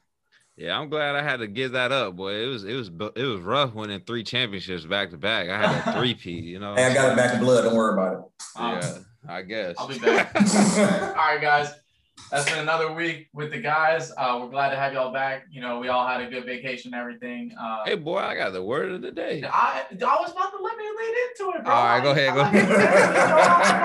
Yeah, I'm glad I had to give that up, boy. It was it was it was rough winning three championships back to back. I had a three P, you know. Hey, I got it back in blood. Don't worry about it. Um, yeah, I guess. I'll be back. All right, guys that's been another week with the guys. Uh, we're glad to have y'all back. You know, we all had a good vacation and everything. Uh, hey, boy, I got the word of the day. I, I was about to let me lead into it, bro. All right, go ahead, go ahead.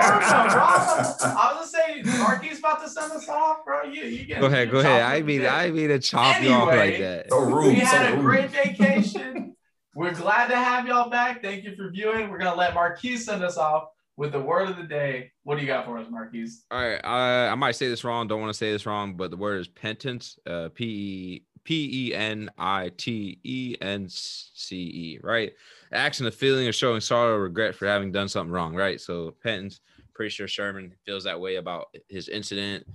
I was gonna say, Marquise about to send us off, bro. You, you get go ahead, go ahead. I mean, I mean to chop anyway, you off like that. So rude, we had so a rude. great vacation. We're glad to have y'all back. Thank you for viewing. We're gonna let Marquise send us off with the word of the day. What do you got for us, Marquise? All right, uh, I might say this wrong. Don't want to say this wrong, but the word is penitence. Uh, P E P E N I T E N C E. Right, action, of feeling of showing sorrow, or regret for having done something wrong. Right. So penitence. Pretty sure Sherman feels that way about his incident.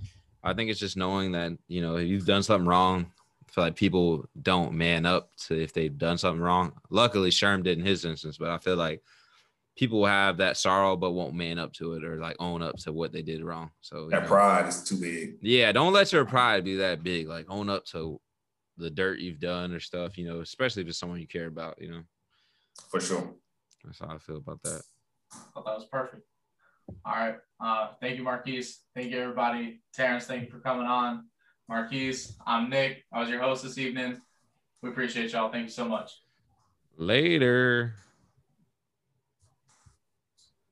I think it's just knowing that you know if you've done something wrong. I feel like people don't man up to if they've done something wrong. Luckily, Sherm did in his instance, but I feel like people will have that sorrow but won't man up to it or like own up to what they did wrong. So that know, pride is too big. Yeah, don't let your pride be that big. Like own up to the dirt you've done or stuff, you know, especially if it's someone you care about, you know. For sure. That's how I feel about that. I thought that was perfect. All right. Uh, thank you, Marquise. Thank you, everybody. Terrence, thank you for coming on. Marquise, I'm Nick. I was your host this evening. We appreciate y'all. Thank you so much. Later.